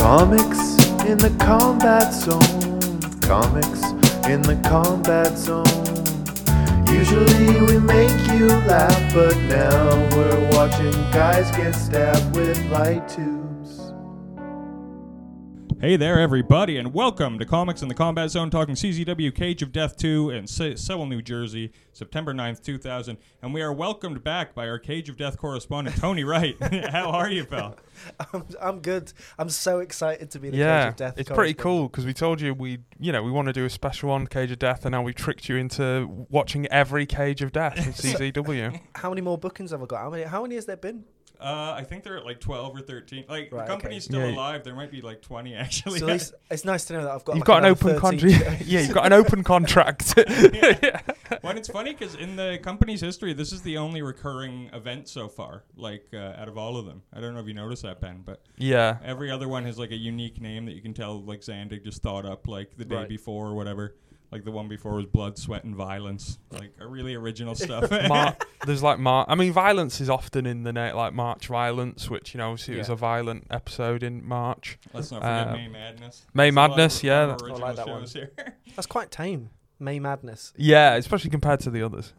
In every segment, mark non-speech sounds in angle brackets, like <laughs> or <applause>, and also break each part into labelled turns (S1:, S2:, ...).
S1: Comics in the combat zone. Comics in the combat zone. Usually we make you laugh, but now we're watching guys get stabbed with light tubes.
S2: Hey there, everybody, and welcome to Comics in the Combat Zone, talking CZW Cage of Death 2 in Se- Sewell, New Jersey, September 9th, 2000. And we are welcomed back by our Cage of Death correspondent, Tony Wright. <laughs> <laughs> How are you, pal?
S3: I'm, I'm good. I'm so excited to be the
S4: yeah,
S3: Cage of Death.
S4: it's pretty cool because we told you we, you know, we want to do a special on Cage of Death, and now we tricked you into watching every Cage of Death in <laughs> CZW.
S3: How many more bookings have I got? How many? How many has there been?
S2: Uh, I think they're at like 12 or 13. Like,
S3: Right,
S2: the company's
S3: okay.
S2: still
S4: Yeah.
S2: alive. There might be like 20, actually.
S3: So <laughs> at least it's nice to know that I've got.
S4: You've
S3: like
S4: got an open contract. <laughs> yeah, you've got an open contract. <laughs>
S2: well, it's funny because in the company's history, this is the only recurring event so far, like uh, out of all of them. I don't know if you noticed that, Ben, but
S4: yeah,
S2: every other one has like a unique name that you can tell, like Zandig just thought up like the day
S3: Right.
S2: before or whatever. Like the one before was Blood, Sweat, and Violence. Like a really original <laughs> stuff.
S4: Mar- <laughs> there's like Mar- I mean, violence is often in the name, like March Violence, which you know, obviously it was
S3: Yeah.
S4: a violent episode in March.
S2: Let's not forget
S4: Uh,
S2: May Madness.
S4: May
S2: There's a lot of
S4: Madness, yeah.
S2: more
S3: I like that one.
S2: shows here. <laughs>
S3: That's quite tame. May Madness.
S4: Yeah, especially compared to the others.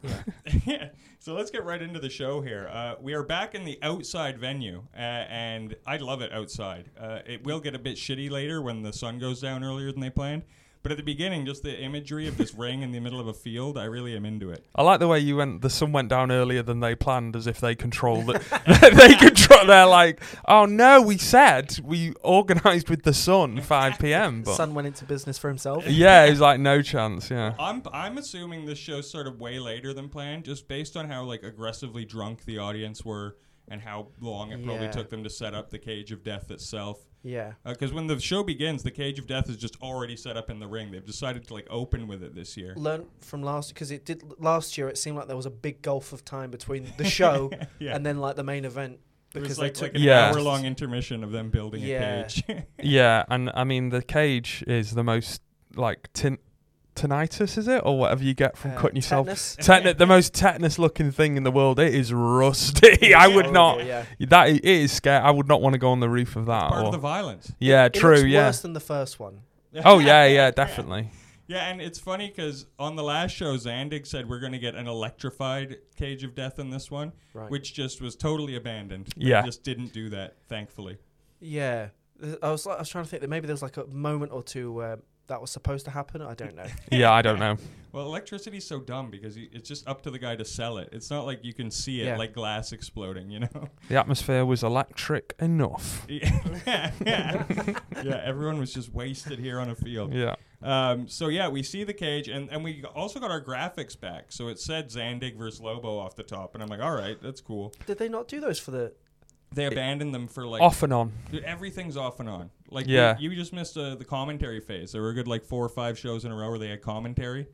S2: yeah. So let's get right into the show here. Uh, we are back in the outside venue, uh, and I love it outside. Uh, it will get a bit shitty later when the sun goes down earlier than they planned. But at the beginning, just the imagery of this ring in the middle of a field, I really am into it.
S4: I like the way you went. The sun went down earlier than they planned, as if they controlled it. <laughs> <laughs> they control. They're like, oh no, we said we organised with the sun <laughs> 5 p.m. But the
S3: Sun went into business for himself.
S4: yeah, he's like no chance. Yeah,
S2: I'm I'm assuming this show's sort of way later than planned, just based on how like aggressively drunk the audience were and how long it probably
S3: Yeah.
S2: took them to set up the cage of death itself.
S3: Yeah.
S2: Uh, because when the show begins, the cage of death is just already set up in the ring. They've decided to like open with it this year.
S3: Learn from last because it did last year. It seemed like there was a big gulf of time between the show <laughs>
S2: yeah.
S3: and then like the main event
S2: There
S3: because
S2: was
S3: they
S2: like,
S3: took
S2: like an
S4: Yeah.
S2: hour long intermission of them building
S3: Yeah.
S2: a cage. <laughs>
S4: yeah, and I mean the cage is the most like tin- tinnitus, is it, or whatever you get from
S3: uh,
S4: cutting yourself.
S3: tetanus.
S4: Tetn- the most tetanus looking thing in the world. It is rusty. I would not.
S3: Yeah.
S4: That it is scary. I would not want to go on the roof of that.
S2: Part
S4: or-
S2: of the violence.
S4: yeah,
S3: It
S4: true.
S3: looks
S4: Yeah.
S3: Worse than the first one. <laughs>
S4: Oh yeah, yeah, definitely.
S2: Yeah, and it's funny because on the last show, Zandig said we're going to get an electrified cage of death in this one,
S3: Right.
S2: which just was totally abandoned. They
S4: Yeah.
S2: just didn't do that, thankfully.
S3: Yeah. I was I was trying to think that maybe there was like a moment or two where that was supposed to happen. I don't know. <laughs>
S4: Yeah, I don't know.
S2: Well, electricity's so dumb because y- it's just up to the guy to sell it. It's not like you can see it
S3: Yeah.
S2: like glass exploding, you know? <laughs>
S4: The atmosphere was electric enough. <laughs>
S2: yeah, yeah, everyone was just wasted here on a field.
S4: Yeah.
S2: Um, so yeah, we see the cage, and, and we also got our graphics back. So it said Zandig versus Lobo off the top, and I'm like, all right, that's cool.
S3: Did they not do those for the?
S2: They abandoned them for like
S4: Off and on.
S2: Dude, everything's off and on. Like
S4: Yeah.
S2: you, you just missed uh, the commentary phase. There were a good like four or five shows in a row where they had commentary,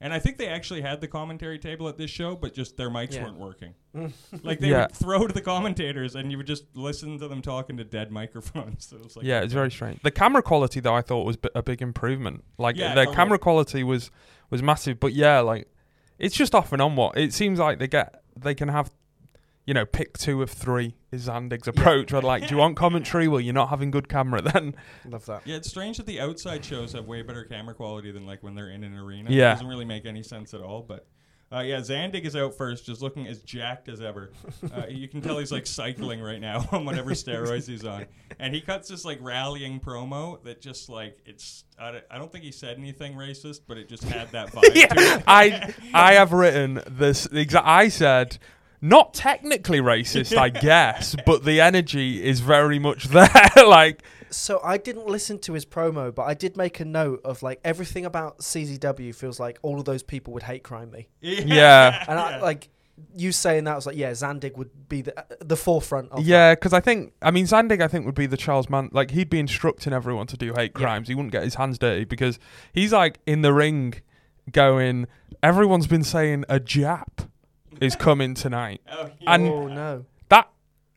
S2: and I think they actually had the commentary table at this show, but just their mics
S3: Yeah.
S2: weren't working. <laughs> like they
S4: Yeah.
S2: would throw to the commentators, and you would just listen to them talking to dead <laughs> microphones. So it was like,
S4: yeah, it's very strange. The camera quality, though, I thought was bi- a big improvement. Like
S2: Yeah,
S4: the
S2: a
S4: camera
S2: lot.
S4: quality was was massive. But yeah, like it's just off and on. What it seems like they get, they can have, you know, pick two of three is Zandig's approach. Where like, do you want <laughs> commentary? Well, you're not having good camera then.
S3: Love that.
S2: Yeah, it's strange that the outside shows have way better camera quality than like when they're in an arena.
S4: Yeah.
S2: it doesn't really make any sense at all. But uh, yeah, Zandig is out first, just looking as jacked as ever. <laughs> Uh, you can tell he's like cycling right now <laughs> on whatever steroids he's on, and he cuts this like rallying promo that just like it's. I don't, I don't think he said anything racist, but it just had that vibe. to
S4: yeah,
S2: it.
S4: I I have written this exact. I said. Not technically racist, I <laughs> guess, but the energy is very much <laughs> there. like,
S3: So I didn't listen to his promo, but I did make a note of like everything about CZW feels like all of those people would hate crime me,
S4: yeah, <laughs>
S3: and I like you saying that I was like, yeah, Zandig would be the uh, the forefront of
S4: Yeah, because I think I mean Zandig. I think would be the Charles Mann. Like he'd be instructing everyone to do hate
S3: Yeah.
S4: crimes. He wouldn't get his hands dirty because he's like in the ring, going. Everyone's been saying a Jap is coming tonight.
S2: Oh, yeah.
S4: And-
S3: oh no,
S4: That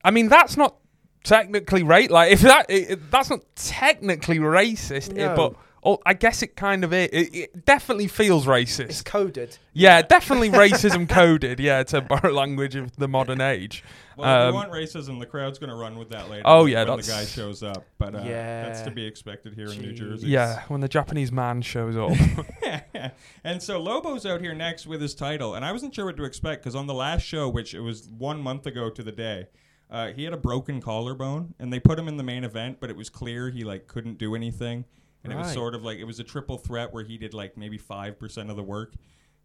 S4: I mean that's not technically right. Like if that i i- that's not technically racist, i-
S3: No.
S4: but Oh, I guess it kind of is. It, it definitely feels racist.
S3: It's coded.
S4: yeah, definitely racism coded. Yeah, to borrow language of the modern <laughs> age.
S2: Well, if
S4: Um,
S2: you want racism, the crowd's going to run with that later.
S4: Oh, yeah,
S2: when the guy shows up. But uh, that's to be expected here in New Jersey.
S4: Yeah, when the Japanese man shows up. <laughs>
S2: and so Lobo's out here next with his title, and I wasn't sure what to expect because on the last show, which it was one month ago to the day, uh, he had a broken collarbone, and they put him in the main event, but it was clear he like couldn't do anything, and it was sort of like it was a triple threat where he did like maybe five percent of the work.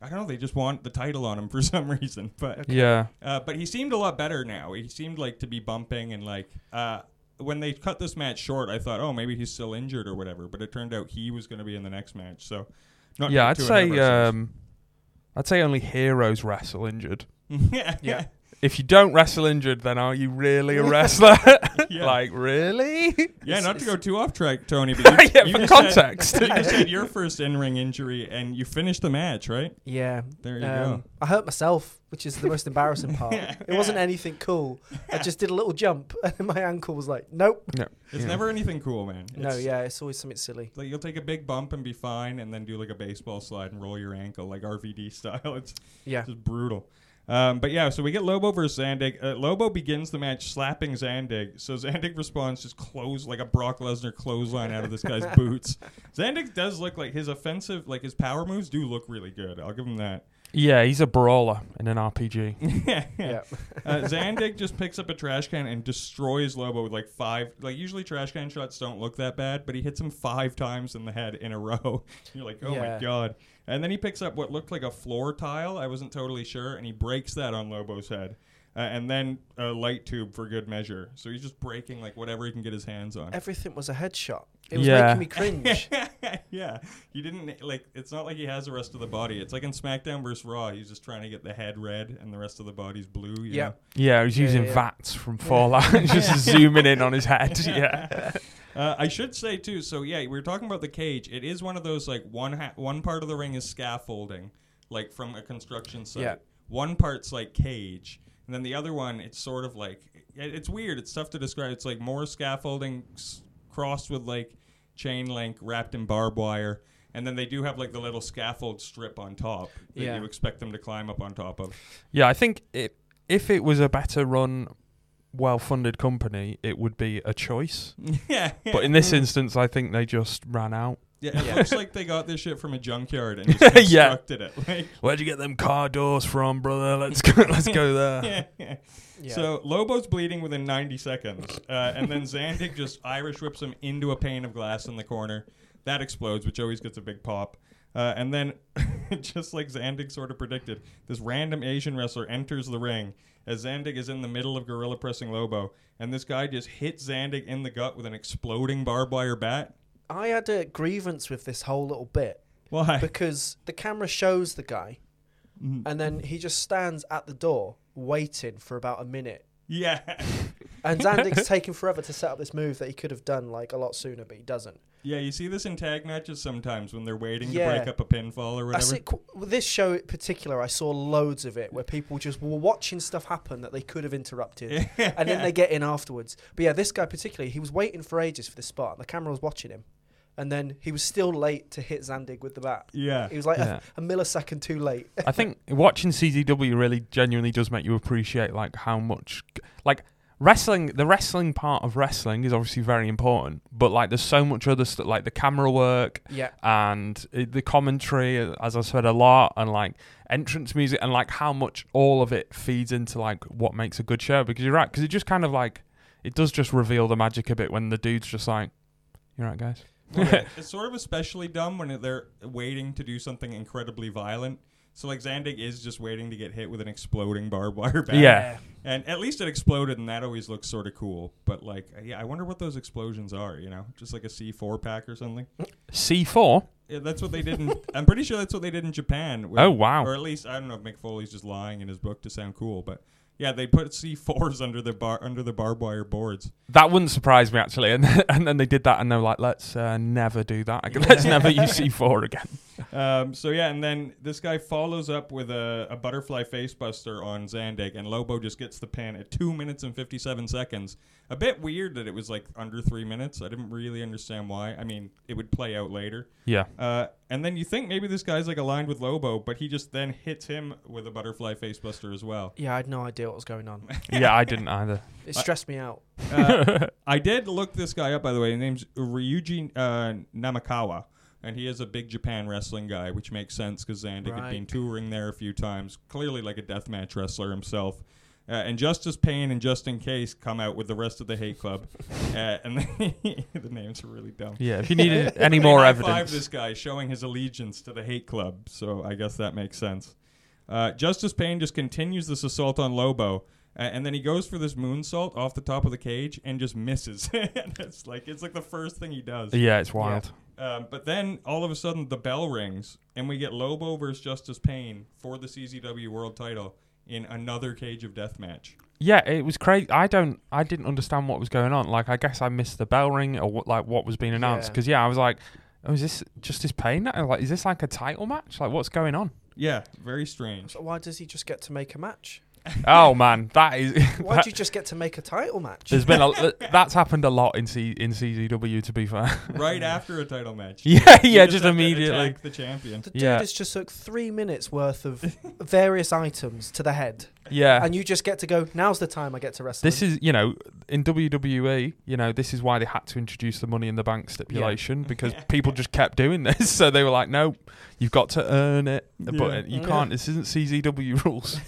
S2: I don't know. They just want the title on him <laughs> for some reason, but
S4: yeah.
S2: uh, but he seemed a lot better now. He seemed like to be bumping and like uh, when they cut this match short, I thought, oh, maybe he's still injured or whatever. But it turned out he was going to be in the next match. So, not
S4: Yeah, I'd
S2: get too ahead of
S4: say um, I'd say only heroes wrestle injured. <laughs>
S2: yeah,
S3: Yeah.
S4: If you don't wrestle injured, then are you really a <laughs> wrestler? <laughs>
S2: Yeah.
S4: like really?
S2: yeah. Not to go too off track, Tony, but <laughs> you,
S4: yeah,
S2: you
S4: for
S2: just had-
S4: context.
S2: you just had your first in-ring injury, and you finished the match, right?
S3: Yeah.
S2: There you
S3: Um, I hurt myself, which is the most embarrassing part. It wasn't anything cool. I just did a little jump, and my ankle was like, nope.
S4: no,
S2: It's
S4: yeah.
S2: never anything cool, man.
S3: No, yeah, it's always something silly.
S2: Like you'll take a big bump and be fine, and then do like a baseball slide and roll your ankle like RVD style. It's
S3: Yeah.
S2: just brutal. Um, but yeah, so we get Lobo versus Zandig. Uh, Lobo begins the match slapping Zandig. So Zandig responds just close like a Brock Lesnar clothesline out of this guy's <laughs> boots. Zandig does look like his offensive, like his power moves do look really good. I'll give him that.
S4: Yeah, he's a brawler in an RPG. <laughs>
S2: yeah.
S3: Yeah.
S2: Uh, Zandig just picks up a trash can and destroys Lobo with like five. Like usually trash can shots don't look that bad, but he hits him five times in the head in a <laughs> row. You're like, oh my god! And then he picks up what looked like a floor tile. I wasn't totally sure, and he breaks that on Lobo's head. Uh, and then a light tube for good measure. So he's just breaking like whatever he can get his hands on.
S3: Everything was a headshot. It was
S4: Yeah.
S3: making me cringe. <laughs>
S2: yeah, he didn't like. It's not like he has the rest of the body. It's like in SmackDown versus Raw. He's just trying to get the head red and the rest of the body's blue. You
S3: Yeah.
S2: know?
S4: Yeah, he's
S3: Yeah,
S4: using
S3: yeah.
S4: VATS from <laughs> Fallout, <laughs> just zooming in on his head. Yeah.
S2: Uh, I should say too. So yeah, we were talking about the cage. It is one of those like one ha- one part of the ring is scaffolding, like from a construction site.
S3: Yeah.
S2: One part's like cage, and then the other one it's sort of like it- it's weird. It's tough to describe. It's like more scaffolding s- crossed with like chain link wrapped in barbed wire. And then they do have like the little scaffold strip on top that
S3: Yeah.
S2: you expect them to climb up on top of.
S4: Yeah, I think it, if it was a better run, well funded company, it would be a choice. <laughs>
S2: yeah.
S4: But in this mm. instance, I think they just ran out.
S2: Yeah, it
S3: Yeah.
S2: looks like they got this shit from a junkyard and <laughs> just
S4: Yeah.
S2: constructed it. Like,
S4: Where'd you get them car doors from, brother? Let's go. Let's go <laughs> there.
S2: yeah.
S3: Yeah.
S2: So Lobo's bleeding within 90 seconds, uh, and then Zandig just Irish whips him into a pane of glass in the corner. That explodes, which always gets a big pop. Uh, and then, <laughs> just like Zandig sort of predicted, this random Asian wrestler enters the ring as Zandig is in the middle of gorilla pressing Lobo, and this guy just hits Zandig in the gut with an exploding barbed wire bat.
S3: I had a grievance with this whole little bit
S2: Why?
S3: because the camera shows the guy,
S2: Mhm.
S3: and then he just stands at the door waiting for about a minute.
S2: yeah.
S3: And Zandig's <laughs> taking forever to set up this move that he could have done like a lot sooner, but he doesn't.
S2: Yeah, you see this in tag matches sometimes when they're waiting
S3: Yeah.
S2: to break up a pinfall or
S3: I
S2: whatever.
S3: see, this show in particular, I saw loads of it where people just were watching stuff happen that they could have interrupted, <laughs> and then they get in afterwards. But yeah, this guy particularly, he was waiting for ages for this spot. And the camera was watching him, and then he was still late to hit Zandig with the bat.
S2: Yeah.
S3: He was like
S4: Yeah.
S3: a, a millisecond too late. <laughs>
S4: I think watching CZW really genuinely does make you appreciate like how much like wrestling the wrestling part of wrestling is obviously very important but like there's so much other stuff like the camera work
S3: yeah,
S4: and uh, the commentary as I said a lot and like entrance music and like how much all of it feeds into like what makes a good show because you're right because it just kind of like it does just reveal the magic a bit when the dude's just like you're right guys
S2: Well, <laughs> it's sort of especially dumb when they're waiting to do something incredibly violent. So like Zandig is just waiting to get hit with an exploding barbed wire bat.
S4: Yeah.
S2: And at least it exploded, and that always looks sort of cool. But like, uh, yeah, I wonder what those explosions are. You know, just like a C four pack or something.
S4: C4
S2: Yeah, that's what they did. In, <laughs> I'm pretty sure that's what they did in Japan. with-
S4: Oh, wow.
S2: Or at least I don't know if Mick Foley's just lying in his book to sound cool, but yeah, they put C fours under the bar under the barbed wire boards.
S4: That wouldn't surprise me actually, and <laughs> and then they did that, and they're like, "Let's uh, never do that. again. Let's never use C4 again."
S2: Um, so yeah, and then this guy follows up with a, a butterfly facebuster on Zandig, and Lobo just gets the pin at two minutes and fifty-seven seconds. A bit weird that it was like under three minutes. I didn't really understand why. I mean, it would play out later.
S4: Yeah.
S2: Uh, and then you think maybe this guy's like aligned with Lobo, but he just then hits him with a butterfly facebuster as well.
S3: Yeah, I had no idea what was going on. <laughs>
S4: Yeah, I didn't either.
S3: It stressed me out.
S2: Uh, I did look this guy up, by the way. His name's Ryuji uh, Yamakawa, and he is a big Japan wrestling guy, which makes sense because Zandig had been touring there a few times. Clearly, like a deathmatch wrestler himself. Uh, and Justice Pain and Just in Case come out with the rest of the Hate Club, <laughs> uh, and <laughs> the names are really dumb.
S4: Yeah, if you needed <laughs> any more
S2: high-five
S4: evidence.
S2: this guy showing his allegiance to the hate club, so I guess that makes sense. Uh, Justice Pain just continues this assault on Lobo, uh, and then he goes for this moonsault off the top of the cage and just misses. and it's like it's like the first thing he does.
S4: Yeah, it's wild.
S2: Um, but then all of a sudden the bell rings, and we get Lobo versus Justice Pain for the CZW World Title in another cage of death match.
S4: Yeah, it was crazy. I don't, I didn't understand what was going on. Like, I guess I missed the bell ring or what, like what was being announced. Because yeah, I was like, oh, is this Justice Pain? Like, is this like a title match? Like, what's going on?
S2: Yeah, very strange.
S3: So why does he just get to make a match?
S4: Oh man, that is. <laughs>
S3: Why
S4: that-
S3: do you just get to make a title match?
S4: there's been a <laughs> that's happened a lot in C in CZW. To be fair.
S2: right <laughs> after a title match.
S4: yeah, yeah,
S2: just
S4: just immediately.
S2: attack the champion.
S3: The dude
S4: Yeah.
S3: has just took three minutes worth of various items to the head,
S4: Yeah.
S3: and you just get to go. Now's the time I get to wrestle.
S4: This is, you know, in WWE, you know, this is why they had to introduce the Money in the Bank stipulation because people just kept doing this. So they were like, no, you've got to earn it.
S2: Yeah.
S4: But uh,
S3: you
S4: can't. This isn't CZW rules.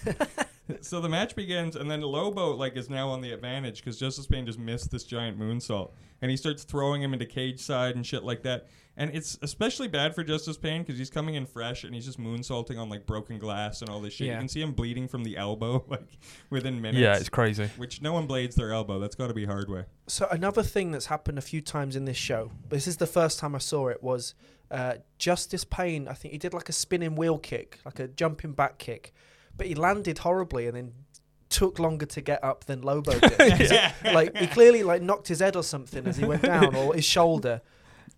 S2: So the match begins, and then Lobo like is now on the advantage because Justice Pain just missed this giant moonsault, and he starts throwing him into cage side and shit like that. And it's especially bad for Justice Pain because he's coming in fresh and he's just moonsaulting on like broken glass and all this shit.
S3: Yeah.
S2: You can see him bleeding from the elbow <laughs> like within minutes.
S4: yeah, it's crazy.
S2: which no one blades their elbow. That's got to be hard way.
S3: So another thing that's happened a few times in this show. This is the first time I saw it. Was uh, Justice Pain? I think he did like a spinning wheel kick, like a jumping back kick, but he landed horribly and then took longer to get up than Lobo did. <laughs>
S2: yeah.
S3: like he clearly like knocked his head or something as he went down, or his shoulder.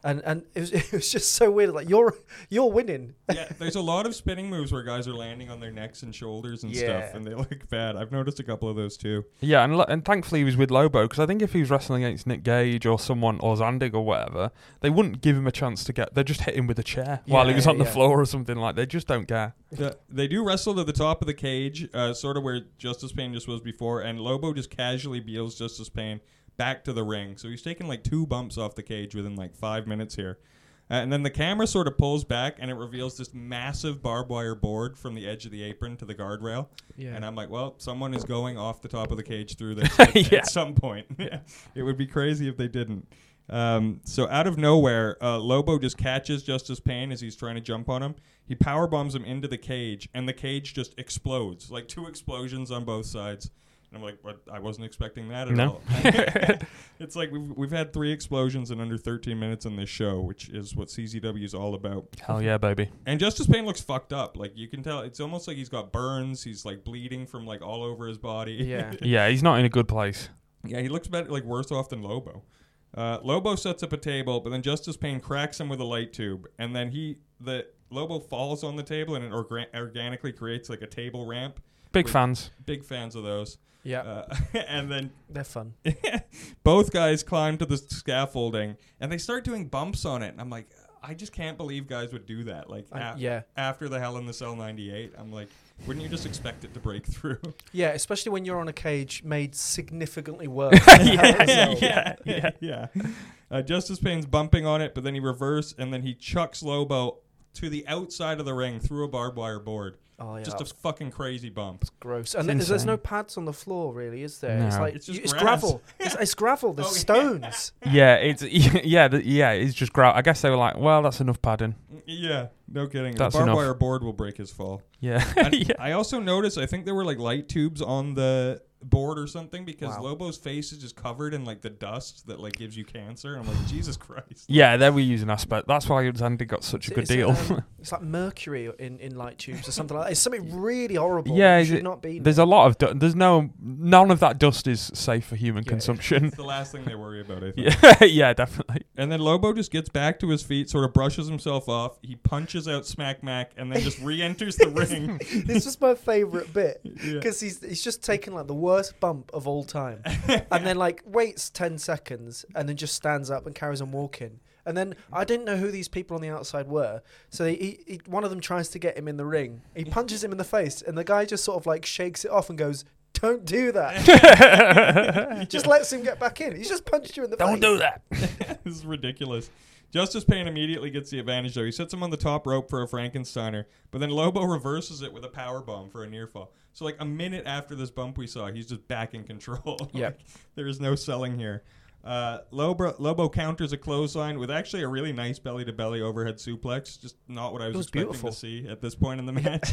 S3: And and it was, <laughs> it was just so weird. Like you're you're winning. <laughs>
S2: yeah, there's a lot of spinning moves where guys are landing on their necks and shoulders and stuff, and they look bad. I've noticed a couple of those too.
S4: Yeah, and lo- and thankfully he was with Lobo because I think if he was wrestling against Nick Gage or someone or Zandig or whatever, they wouldn't give him a chance to get. They just hit him with a chair while he was on the floor or something like. They just don't care.
S2: The, they do wrestle to the top of the cage, uh, sort of where Justice Pain just was before, and Lobo just casually beals Justice Pain back to the ring. So he's taking like two bumps off the cage within like five minutes here. Uh, and then the camera sort of pulls back and it reveals this massive barbed wire board from the edge of the apron to the guardrail.
S3: Yeah.
S2: And I'm like, well, someone is going off the top of the cage through <laughs> this at,
S4: Yeah.
S2: at some point. <laughs> it would be crazy if they didn't. Um, so out of nowhere, uh, Lobo just catches Justice Pain as he's trying to jump on him. He power bombs him into the cage, and the cage just explodes, like two explosions on both sides. And I'm like, what? I wasn't expecting that at
S4: No.
S2: all. <laughs> <laughs> it's like we've, we've had three explosions in under 13 minutes in this show, which is what CZW is all about.
S4: Hell yeah, baby.
S2: And Justice Pain looks fucked up. Like you can tell, it's almost like he's got burns. He's like bleeding from like all over his body.
S3: Yeah. <laughs>
S4: Yeah, he's not in a good place.
S2: yeah, he looks better, like worse off than Lobo. Uh, Lobo sets up a table, but then Justice Pain cracks him with a light tube, and then he the Lobo falls on the table, and it orga- organically creates like a table ramp.
S4: Big
S2: Wait.
S4: fans.
S2: Big fans of those.
S3: Yeah.
S2: Uh, <laughs> and then
S3: They're fun. <laughs>
S2: both guys climb to the scaffolding, and they start doing bumps on it. And I'm like, I just can't believe guys would do that. Like,
S3: I- yeah.
S2: after the Hell in the Cell '98, I'm like, wouldn't you just expect it to break through? <laughs>
S3: Yeah, especially when you're on a cage made significantly worse. than
S4: Yeah,
S3: Hell in a Cell.
S4: yeah, yeah.
S2: yeah. Uh, Justice Pain's bumping on it, but then he reverse and then he chucks Lobo to the outside of the ring through a barbed wire board.
S3: Oh yeah,
S2: Just a fucking crazy bump.
S3: gross. And
S4: It's
S3: there's, there's no pads on the floor, really, is there? It's like
S2: It's just
S3: it's gravel. <laughs> It's, it's gravel. There's
S2: Oh,
S3: stones. <laughs>
S4: Yeah, it's <laughs> yeah, the, yeah. It's just gravel. I guess they were like, well, that's enough padding.
S2: Yeah, no kidding.
S4: That's
S2: the barbed
S4: enough.
S2: wire board will break his fall.
S4: Yeah, <laughs> yeah.
S2: I also noticed, I think there were like light tubes on the board or something because
S3: Wow.
S2: Lobo's face is just covered in like the dust that like gives you cancer. I'm like, Jesus Christ.
S4: Yeah, they were using aspect. That's why Zandy got such a good
S3: it-
S4: deal.
S3: is it, um, <laughs> it's like mercury in, in light tubes or something like that. It's something really horrible.
S4: Yeah,
S3: it
S4: is
S3: should
S4: it-
S3: not be.
S4: There's a lot of du- there's no none of that dust is safe for human
S3: Yeah.
S4: consumption.
S2: It's the last thing they worry about, I <laughs> think.
S4: yeah, yeah, definitely.
S2: And then Lobo just gets back to his feet, sort of brushes himself off. He punches punches out Smack Mac and then just re-enters the <laughs> ring.
S3: this was my favorite bit
S2: Yeah.
S3: because he's he's just taken like the worst bump of all time, <laughs> and then like waits ten seconds and then just stands up and carries on walking. And then I didn't know who these people on the outside were, so he, he, he one of them tries to get him in the ring. He punches him in the face, and the guy just sort of like shakes it off and goes, "Don't do that." <laughs> Just lets him get back in. He's just punched you in the face.
S4: Don't do that.
S2: this is ridiculous. Justice Pain immediately gets the advantage though. He sets him on the top rope for a Frankensteiner, but then Lobo reverses it with a power bomb for a near fall. So like a minute after this bump we saw, he's just back in control. <laughs>
S3: Yep.
S2: Like, there is no selling here. Uh, Lobo, Lobo counters a clothesline with actually a really nice belly to belly overhead suplex. Just not what I was,
S3: was
S2: expecting
S3: beautiful.
S2: to see at this point in the match.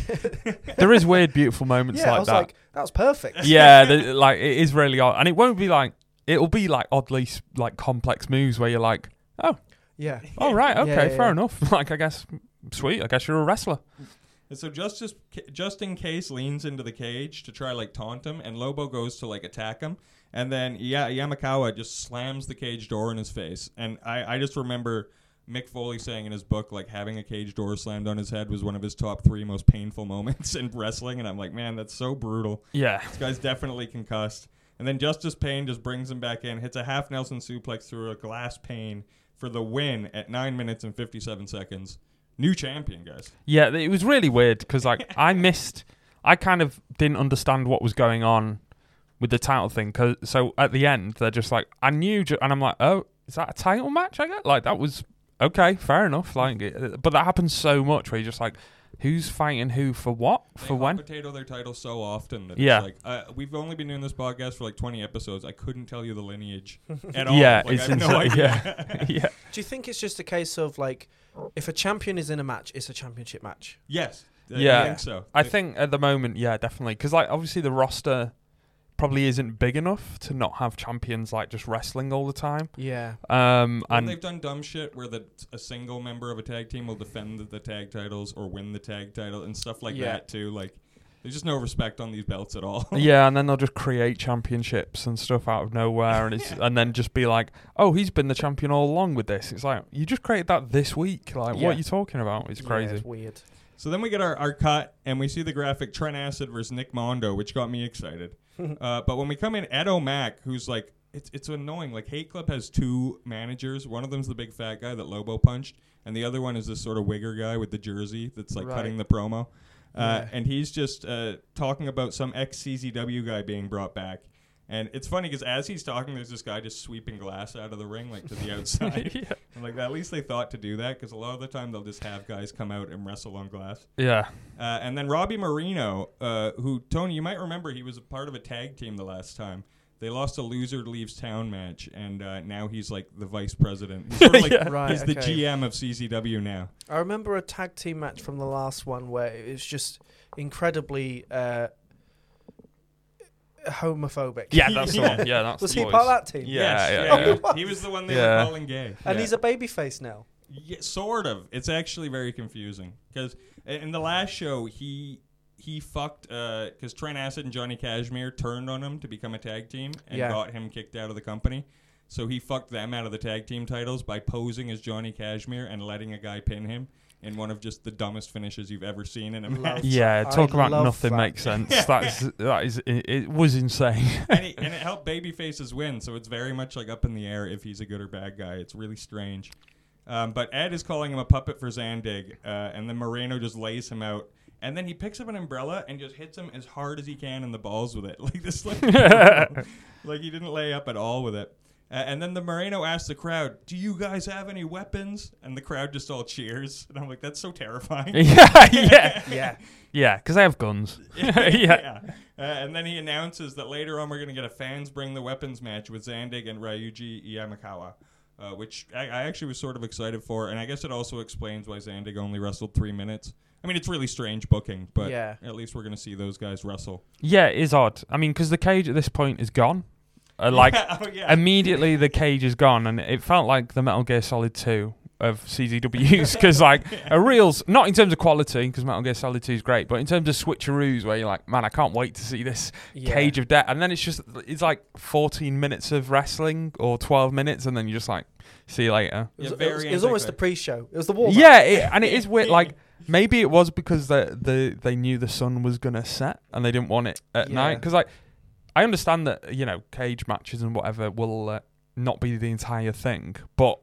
S2: <laughs>
S4: there is weird, beautiful moments
S3: Yeah, I
S4: like
S3: was
S4: that.
S3: like, that was perfect. <laughs>
S4: yeah, the, like it is really odd, and it won't be like it'll be like oddly like complex moves where you're like, oh,
S3: Yeah.
S4: Oh, all right,
S3: Yeah,
S4: okay,
S3: yeah,
S4: fair
S3: yeah.
S4: enough. <laughs> Like I guess, sweet. I guess you're a wrestler.
S2: And so Justice, just in case, leans into the cage to try like taunt him, and Lobo goes to like attack him, and then yeah, Yamakawa just slams the cage door in his face. And I, I just remember Mick Foley saying in his book like having a cage door slammed on his head was one of his top three most painful <laughs> moments in wrestling, and I'm like, man, that's so brutal.
S4: Yeah,
S2: This guy's definitely concussed. And then Justice Pain just brings him back in, hits a half Nelson suplex through a glass pane for the win at nine minutes and 57 seconds. New champion, guys.
S4: yeah. It was really weird because like <laughs> I missed. I kind of didn't understand what was going on with the title thing. Cause so at the end they're just like, I knew, and I'm like, oh, is that a title match? I get like that was okay, fair enough. Like, but that happens so much where you're just like, who's fighting who for what
S2: They
S4: for
S2: hot
S4: when?
S2: potato their title so often that
S4: Yeah.
S2: it's like uh, we've only been doing this podcast for like 20 episodes. I couldn't tell you the lineage <laughs> <laughs> at all.
S4: Yeah,
S2: Like,
S4: it's
S2: I have no
S4: insane.
S2: idea. <laughs>
S4: yeah.
S3: Do you think it's just a case of like, if a champion is in a match, it's a championship match?
S2: yes. Uh,
S4: Yeah.
S2: I think so.
S4: I think at the moment, yeah, definitely, because like obviously the roster probably isn't big enough to not have champions like just wrestling all the time.
S3: Yeah.
S4: Um,
S2: Well,
S4: and
S2: they've done dumb shit where the, a single member of a tag team will defend the, the tag titles or win the tag title and stuff like
S3: Yeah.
S2: that too. Like, there's just no respect on these belts at all.
S4: yeah, <laughs> and then they'll just create championships and stuff out of nowhere, and it's <laughs> and then just be like, oh, he's been the champion all along with this. It's like you just created that this week. Like,
S3: Yeah.
S4: what are you talking about? It's
S3: Yeah,
S4: crazy.
S3: it's weird.
S2: So then we get our, our cut, and we see the graphic Trent Acid versus Nick Mondo, which got me excited. Uh, but when we come in, Ed O'Mac, who's like, it's it's annoying. Like Hate Club has two managers. One of them's the big fat guy that Lobo punched, and the other one is this sort of wigger guy with the jersey that's like
S3: Right.
S2: cutting the promo. Uh,
S3: Yeah.
S2: And he's just uh, talking about some ex CZW guy being brought back. And it's funny because as he's talking, there's this guy just sweeping glass out of the ring, like to the <laughs> outside.
S4: yeah.
S2: I'm like, at least they thought to do that because a lot of the time they'll just have guys come out and wrestle on glass.
S4: yeah,
S2: Uh, and then Robbie Mireno, uh, who Tony, you might remember, he was a part of a tag team the last time. They lost a loser leaves town match, and uh, now he's like the vice president. He's sort of <laughs> like
S4: Yeah.
S3: Right.
S2: he's the. GM of CZW now.
S3: I remember a tag team match from the last one where it was just incredibly uh, homophobic.
S4: yeah. That's <laughs> the
S2: Yeah.
S4: one. Yeah, that's
S3: Was
S4: the
S3: he
S4: boys.
S3: part of that team?
S4: Yeah,
S2: Yes,
S4: yeah, oh,
S2: yeah,
S3: yeah.
S2: He was the one they
S4: Yeah.
S2: were calling gay.
S3: And
S2: Yeah.
S3: he's a babyface now.
S2: Yeah, sort of. It's actually very confusing because in the last show he he fucked uh, because Trent Acid and Johnny Kashmere turned on him to become a tag team and
S3: Yeah.
S2: got him kicked out of the company. So he fucked them out of the tag team titles by posing as Johnny Kashmere and letting a guy pin him in one of just the dumbest finishes you've ever seen in a
S3: Love
S2: match.
S4: Yeah,
S3: I
S4: talk about nothing
S3: that.
S4: makes sense. That's that is it, it was insane. <laughs>
S2: and, he, and it helped babyfaces win, so it's very much like up in the air if he's a good or bad guy. It's really strange. Um, but Ed is calling him a puppet for Zandig, uh, and then Mireno just lays him out, and then he picks up an umbrella and just hits him as hard as he can in the balls with it, <laughs> like this, like, <laughs> like he didn't lay up at all with it. Uh, and then the Mireno asks the crowd, "Do you guys have any weapons?" And the crowd just all cheers, and I'm like, "That's so terrifying." <laughs>
S4: yeah, yeah, <laughs>
S3: Yeah.
S4: yeah, because they have guns. <laughs> yeah.
S2: Uh, and then he announces that later on we're going to get a fans bring the weapons match with Zandig and Ryuji Yamakawa, uh, which I, I actually was sort of excited for. And I guess it also explains why Zandig only wrestled three minutes. I mean, it's really strange booking, but
S3: Yeah.
S2: at least we're going to see those guys wrestle.
S4: Yeah, it is odd. I mean, because the cage at this point is gone. Uh, like <laughs>
S2: oh, yeah.
S4: immediately, the cage is gone, and it felt like the Metal Gear Solid Two of CZWs. Because <laughs> like a reals, not in terms of quality, because Metal Gear Solid Two is great, but in terms of switcheroos, where you're like, man, I can't wait to see this
S3: Yeah.
S4: cage of death, and then it's just it's like 14 minutes of wrestling or 12 minutes, and then you're just like, see you later.
S3: It was, it was- it was almost
S2: the
S3: pre-show. It was the warm
S4: Yeah, it, and it is <laughs> weird. Like maybe it was because they they they knew the sun was gonna set and they didn't want it at
S3: Yeah.
S4: night. Because like, I understand that you know cage matches and whatever will uh, not be the entire thing, but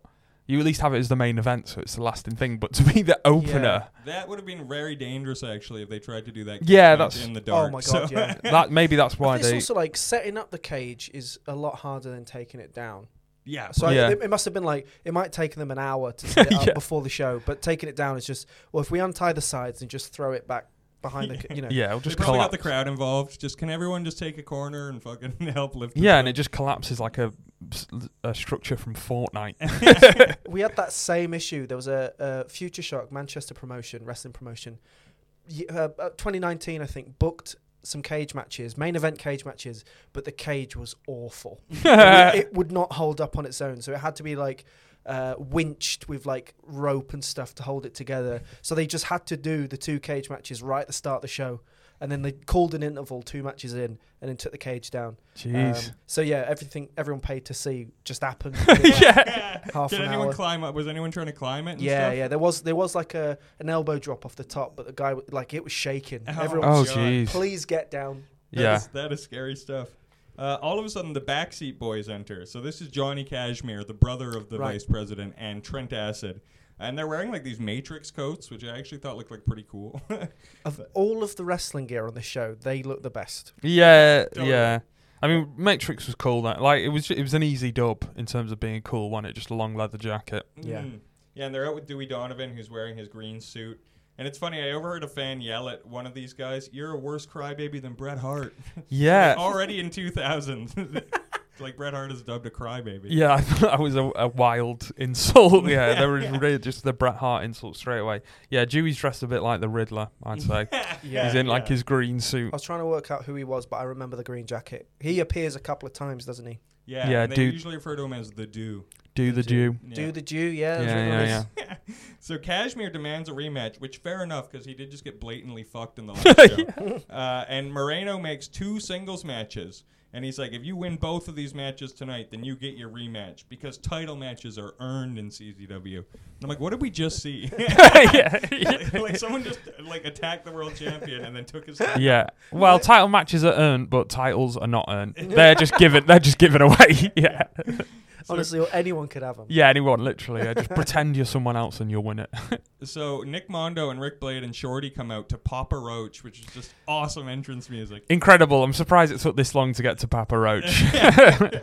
S4: you at least have it as the main event, so it's the lasting thing. But to be the opener,
S2: That would have been very dangerous, actually, if they tried to do that.
S4: Yeah,
S2: match
S4: that's-
S2: in the dark.
S3: Oh
S2: dark.
S3: my
S2: So-
S3: god, yeah. <laughs>
S4: that maybe that's why
S3: But it's
S4: they.
S3: also like setting up the cage is a lot harder than taking it down.
S2: yeah.
S3: So
S4: Yeah.
S3: it, it must have been like it might take them an hour to <laughs> set it up
S4: Yeah.
S3: before the show, but taking it down is just well, if we untie the sides and just throw it back behind the, c- you know,
S4: yeah, it'll
S2: They
S4: just
S2: probably got
S4: collapse.
S2: the crowd involved. Just can everyone just take a corner and fucking <laughs> help lift? the
S4: Yeah, and
S2: thing?
S4: it just collapses like a, a structure from Fortnite. <laughs> <laughs>
S3: we had that same issue. There was a, a Future Shock Manchester promotion, wrestling promotion, Ye- uh, uh, 2019, I think, booked some cage matches, main event cage matches, but the cage was awful. it, it would not hold up on its own, so it had to be like uh, winched with like rope and stuff to hold it together. So they just had to do the two cage matches right at the start of the show. And then they called an interval, two matches in, and then took the cage down.
S4: Jeez.
S3: Um, so yeah, everything everyone paid to see just happened. <laughs>
S4: yeah.
S3: half
S2: Did
S3: an
S2: anyone
S3: hour.
S2: climb up? Was anyone trying to climb it? And
S3: Yeah,
S2: stuff?
S3: yeah. There was there was like a an elbow drop off the top, but the guy like it was shaking.
S2: Oh,
S3: Everyone,
S4: Oh,
S3: was
S2: God.
S4: jeez.
S3: please get down.
S2: That
S4: Yeah.
S2: is- that is scary stuff. Uh, all of a sudden, the Backseat Boyz enter. So this is Johnny Kashmere, the brother of the
S3: Right.
S2: vice president, and Trent Acid. And they're wearing like these Matrix coats, which I actually thought looked like pretty cool. <laughs>
S3: Of all of the wrestling gear on this show, they look the best.
S4: Yeah,
S2: Totally.
S4: yeah. I mean, Matrix was cool. That like it was. It was an easy dub in terms of being cool. Wasn't it? Just a long leather jacket.
S3: Yeah.
S2: Mm. Yeah, and they're out with Dewey Donovan, who's wearing his green suit. And it's funny, I overheard a fan yell at one of these guys, "You're a worse crybaby than Bret Hart." <laughs>
S4: Yeah, <laughs>
S2: Already in 2000, <laughs> like Bret Hart is dubbed a crybaby.
S4: yeah. I thought that was a, a wild insult. Yeah, there was really just the Bret Hart insult straight away. Yeah, Dewey's dressed a bit like the Riddler. I'd say
S3: Yeah.
S4: he's in like his green suit.
S3: I was trying to work out who he was, but I remember the green jacket. He appears a couple of times, doesn't he?
S2: Yeah,
S4: Yeah,
S2: and they
S4: dude.
S2: usually refer to him as the Dew.
S4: Do the Jew.
S2: Yeah.
S3: Do the Jew, yeah. that's
S4: Yeah, yeah, yeah. <laughs>
S2: So Kashmere demands a rematch, which fair enough because he did just get blatantly fucked in the <laughs> last show. Uh, and Mireno makes two singles matches, and he's like, if you win both of these matches tonight, then you get your rematch because title matches are earned in CZW. And I'm like, what did we just see? <laughs>
S4: yeah, yeah.
S2: like, like someone just like attacked the world champion and then took his.
S4: Yeah. Well, title matches are earned, but titles are not earned. They're just given. They're just given away. yeah.
S3: Honestly, anyone could have them.
S4: Yeah. Anyone, literally. Yeah, just <laughs> pretend you're someone else and you'll win it. <laughs>
S2: So Nick Mondo and Ric Blade and Shorty come out to Papa Roach, which is just awesome entrance music.
S4: Incredible. I'm surprised it took this long to get to Papa Roach. <laughs>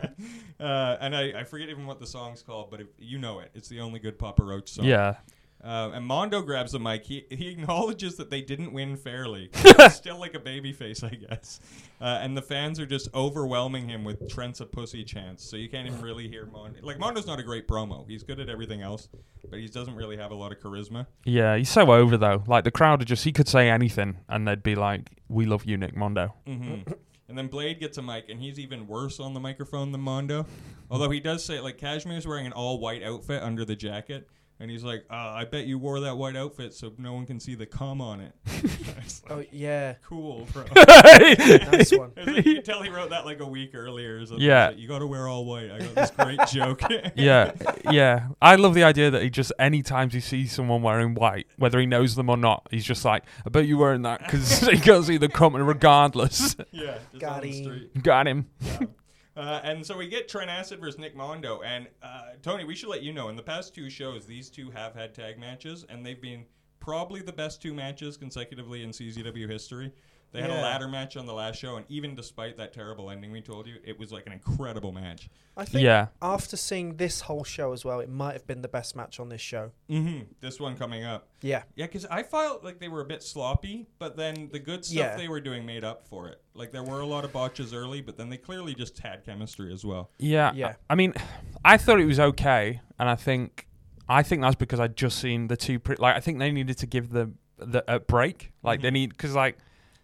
S2: Uh, and I, I forget even what the song's called, but if, you know it. It's the only good Papa Roach song.
S4: yeah.
S2: Uh, and Mondo grabs the mic. He he acknowledges that they didn't win fairly. <laughs> Still like a baby face, I guess. Uh, and the fans are just overwhelming him with Trent's a pussy chants. So you can't even really hear Mondo. Like Mondo's not a great promo. He's good at everything else, but he doesn't really have a lot of charisma.
S4: Yeah. He's so over though. Like the crowd are just. He could say anything and they'd be like, "We love you, Nick Mondo."
S2: hmm And then Blade gets a mic, and he's even worse on the microphone than Mondo. <laughs> Although he does say, like, Kashmere's wearing an all white outfit under the jacket. And he's like, uh, I bet you wore that white outfit so no one can see the cum on it. Like, <laughs> <laughs>
S3: Oh yeah,
S2: cool, bro. <laughs>
S3: nice one.
S2: Like, you can tell he wrote that like a week earlier. Or something.
S4: Yeah.
S2: Like, you got to wear all white. I got this great joke.
S4: yeah, yeah. I love the idea that he just any times he sees someone wearing white, whether he knows them or not, he's just like, "I bet you wearing that because he can't see the comment regardless."
S2: yeah.
S3: Got
S2: on the
S3: him.
S2: street.
S4: Got him.
S2: Yeah. Uh, and so we get Trent Acid versus Nick Mondo. And uh, Tony, we should let you know in the past two shows, these two have had tag matches, and they've been probably the best two matches consecutively in CZW history. They had a
S3: Yeah.
S2: ladder match on the last show, and even despite that terrible ending we told you, it was like an incredible match.
S3: I think
S4: Yeah.
S3: after seeing this whole show as well, it might have been the best match on this show.
S2: Mm-hmm. This one coming up.
S3: Yeah,
S2: Yeah, because I felt like they were a bit sloppy, but then the good stuff
S3: Yeah.
S2: they were doing made up for it. Like there were a lot of botches early, but then they clearly just had chemistry as well.
S4: Yeah.
S3: Yeah.
S4: I mean, I thought it was okay, and I think, I think that's because I'd just seen the two. Pre- like, I think they needed to give the the a break. Like they
S2: Mhm.
S4: need because like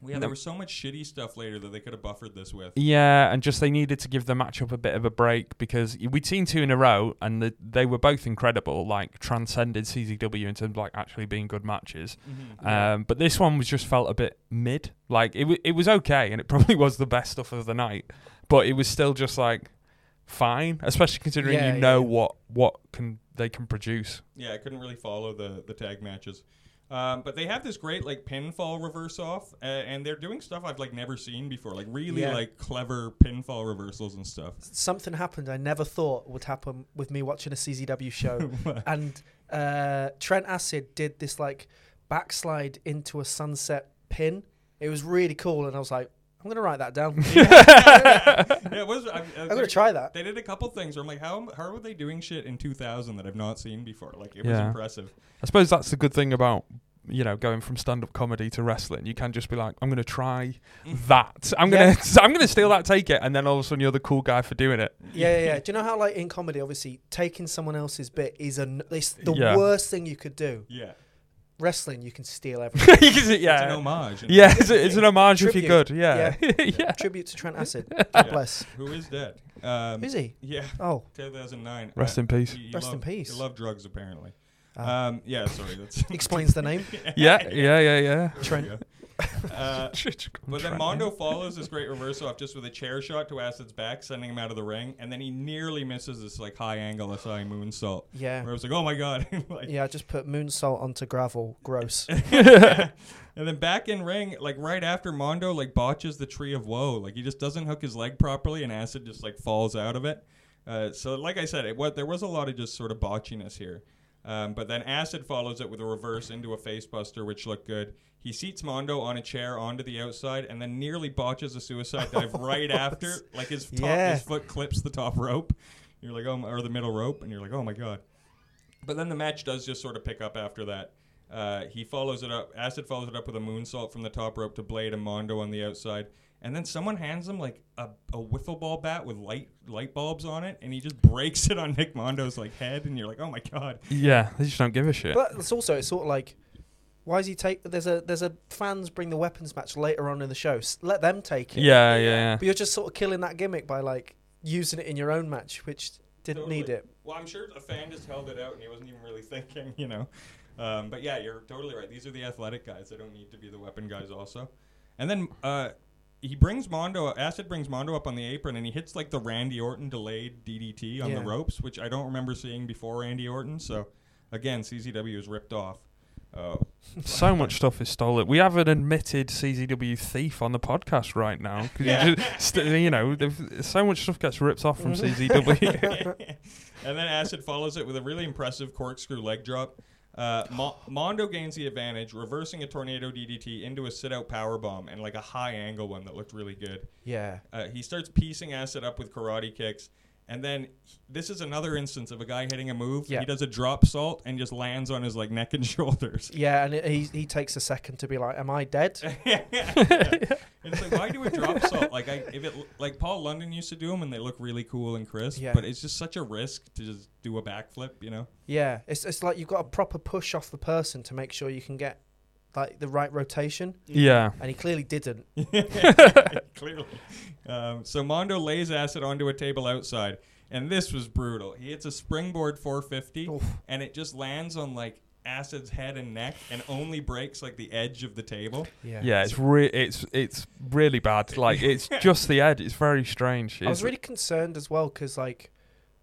S2: Yeah,
S4: No.
S2: there was so much shitty stuff later that they could have buffered this with.
S4: yeah, and just they needed to give the matchup a bit of a break because we'd seen two in a row, and the, they were both incredible. Like transcended CZW in terms of like actually being good matches.
S2: Mm-hmm.
S4: Um, but this one was just felt a bit mid. Like it, w- it was okay, and it <laughs> probably was the best stuff of the night. But it was still just like fine, especially considering
S3: Yeah,
S4: you
S3: yeah,
S4: know
S3: yeah.
S4: what what can they can produce.
S2: Yeah, I couldn't really follow the the tag matches. Um, but they have this great like pinfall reverse off, uh, and they're doing stuff I've like never seen before, like really
S3: Yeah.
S2: like clever pinfall reversals and stuff.
S3: Something happened I never thought would happen with me watching a CZW show, <laughs> and uh, Trent Acid did this like backslide into a sunset pin. It was really cool, and I was like, I'm gonna write that down. <laughs> <laughs>
S2: yeah, it was. I,
S3: I'm gonna try that.
S2: They did a couple things where I'm like, how how are they doing shit in 2000 that I've not seen before? Like it was impressive.
S4: I suppose that's the good thing about you know going from stand-up comedy to wrestling. You can just be like, I'm going to try <laughs> that. I'm
S3: Yeah.
S4: gonna I'm gonna steal that, take it, and then all of a sudden you're the cool guy for doing it.
S3: Yeah, yeah, yeah. Do you know how like in comedy, obviously, taking someone else's bit is an it's the
S4: Yeah.
S3: worst thing you could do.
S2: Yeah,
S3: Wrestling, you can steal <laughs> everything.
S2: Yeah, it's an homage. and-
S4: yeah. It's, a, it's an homage if you're
S3: Tribute.
S4: good. Yeah, yeah. <laughs>
S3: Tribute to Trent Acid. <laughs>
S2: Yeah.
S3: God bless.
S2: Who is dead? Um,
S3: Is he?
S2: Yeah,
S3: Oh,
S2: 2009.
S4: Rest
S2: Uh,
S4: in peace.
S2: you- you
S3: Rest in peace.
S2: You love drugs, apparently.
S3: Ah.
S2: Um, yeah, sorry. That's
S3: explains the name.
S4: Yeah, yeah, yeah, yeah.
S3: Trent.
S2: Uh, But then Mondo follows this great reverse off just with a chair shot to Acid's back, sending him out of the ring, and then he nearly misses this like high angle SI moonsault.
S3: Yeah.
S2: Where I was like, oh my god. <laughs> like,
S3: Yeah, I just put moonsault onto gravel. Gross. <laughs>
S2: and then back in ring, like right after Mondo like botches the tree of woe, like he just doesn't hook his leg properly, and Acid just like falls out of it. Uh, so like I said, it what there was a lot of just sort of botchiness here. Um, but then Acid follows it with a reverse into a facebuster, which looked good. He seats Mondo on a chair onto the outside, and then nearly botches a suicide <laughs> dive right after. Like his top,
S3: Yeah.
S2: his foot clips the top rope. You're like, oh, my, or the middle rope, and you're like, oh my god. But then the match does just sort of pick up after that. Uh, he follows it up. Acid follows it up with a moonsault from the top rope to Blade and Mondo on the outside, and then someone hands him like a, a wiffle ball bat with light light bulbs on it, and he just breaks <laughs> it on Nick Mondo's like head, and you're like, oh my god.
S4: Yeah, they just don't give a shit.
S3: But it's also it's sort of like, why is he take? There's a there's a fans bring the weapons match later on in the show. S- let them take it.
S4: yeah, yeah, yeah.
S3: But you're just sort of killing that gimmick by like using it in your own match, which didn't need it.
S2: Well, I'm sure a fan just held it out, and he wasn't even really <laughs> thinking, you know. Um, but yeah, you're totally right. These are the athletic guys. They don't need to be the weapon guys, also. And then uh, he brings Mondo. Acid brings Mondo up on the apron, and he hits like the Randy Orton delayed DDT on the ropes, which I don't remember seeing before Randy Orton. So again, CZW is ripped off. Uh,
S4: So much stuff is stolen. We have an admitted CZW thief on the podcast right now. 'cause <laughs> you
S2: Yeah. <laughs>
S4: just- st- you know, so much stuff gets ripped off from CZW. <laughs>
S2: and then Acid follows it with a really impressive corkscrew leg drop. Uh, Mo- Mondo gains the advantage, reversing a tornado DDT into a sit out power bomb and like a high angle one that looked really good.
S3: Yeah.
S2: Uh, he starts piecing Acid up with karate kicks, and then this is another instance of a guy hitting a move.
S3: Yeah.
S2: He does a drop salt and just lands on his like neck and <laughs> shoulders.
S3: Yeah, and it, he he takes a second to be like, "Am I dead?" <laughs>
S2: And <laughs> it's like, why do a drop salt? Like, I if it like Paul London used to do them, and they look really cool and crisp.
S3: Yeah.
S2: But it's just such a risk to just do a backflip, you know?
S3: Yeah, it's it's like you've got a proper push off the person to make sure you can get like the right rotation,
S4: yeah.
S3: and he clearly didn't. <laughs> <laughs>
S2: Clearly. Um, so Mondo lays Acid onto a table outside, and this was brutal. He hits a springboard 450,
S3: Oof.
S2: and it just lands on like Acid's head and neck, and only breaks like the edge of the table.
S3: Yeah.
S4: Yeah, it's re- it's it's really bad. Like it's <laughs> just the edge. It's very strange.
S3: I was really concerned as well because like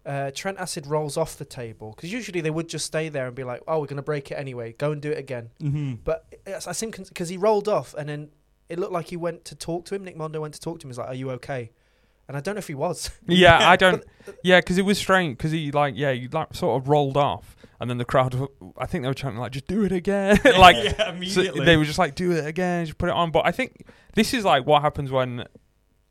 S3: uh, Trent Acid rolls off the table because usually they would just stay there and be like, "Oh, we're gonna break it anyway. Go and do it again."
S2: Mm-hmm.
S3: But it's, I think because he rolled off and then it looked like he went to talk to him. Nick Mondo went to talk to him. He's like, "Are you okay?" And I don't know if he was. <laughs>
S4: yeah, I don't. Yeah, because it was strange. Because he like yeah, he like sort of rolled off, and then the crowd. I think they were chanting like, "Just do it again!" <laughs> <laughs> like
S2: yeah,
S4: so they were just like, "Do it again, just put it on." But I think this is like what happens when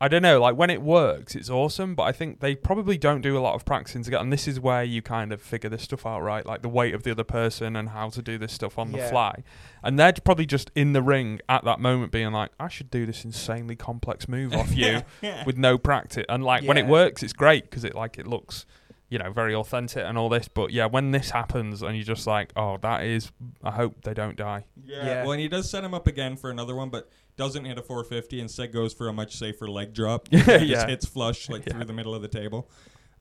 S4: I don't know, like when it works, it's awesome. But I think they probably don't do a lot of practicing together, and this is where you kind of figure this stuff out, right? Like the weight of the other person and how to do this stuff on the fly. And they're probably just in the ring at that moment, being like, "I should do this insanely complex move off you." <laughs> with no practice. And like when it works, it's great because it like it looks, you know, very authentic and all this. But yeah, when this happens and you're just like, oh, that is. I hope they don't die.
S2: Yeah.
S3: Yeah.
S2: Well, and he does set him up again for another one, but doesn't hit a 450. Instead, goes for a much safer leg drop. <laughs>
S4: Yeah,
S2: just hits flush like
S4: Yeah.
S2: through the middle of the table.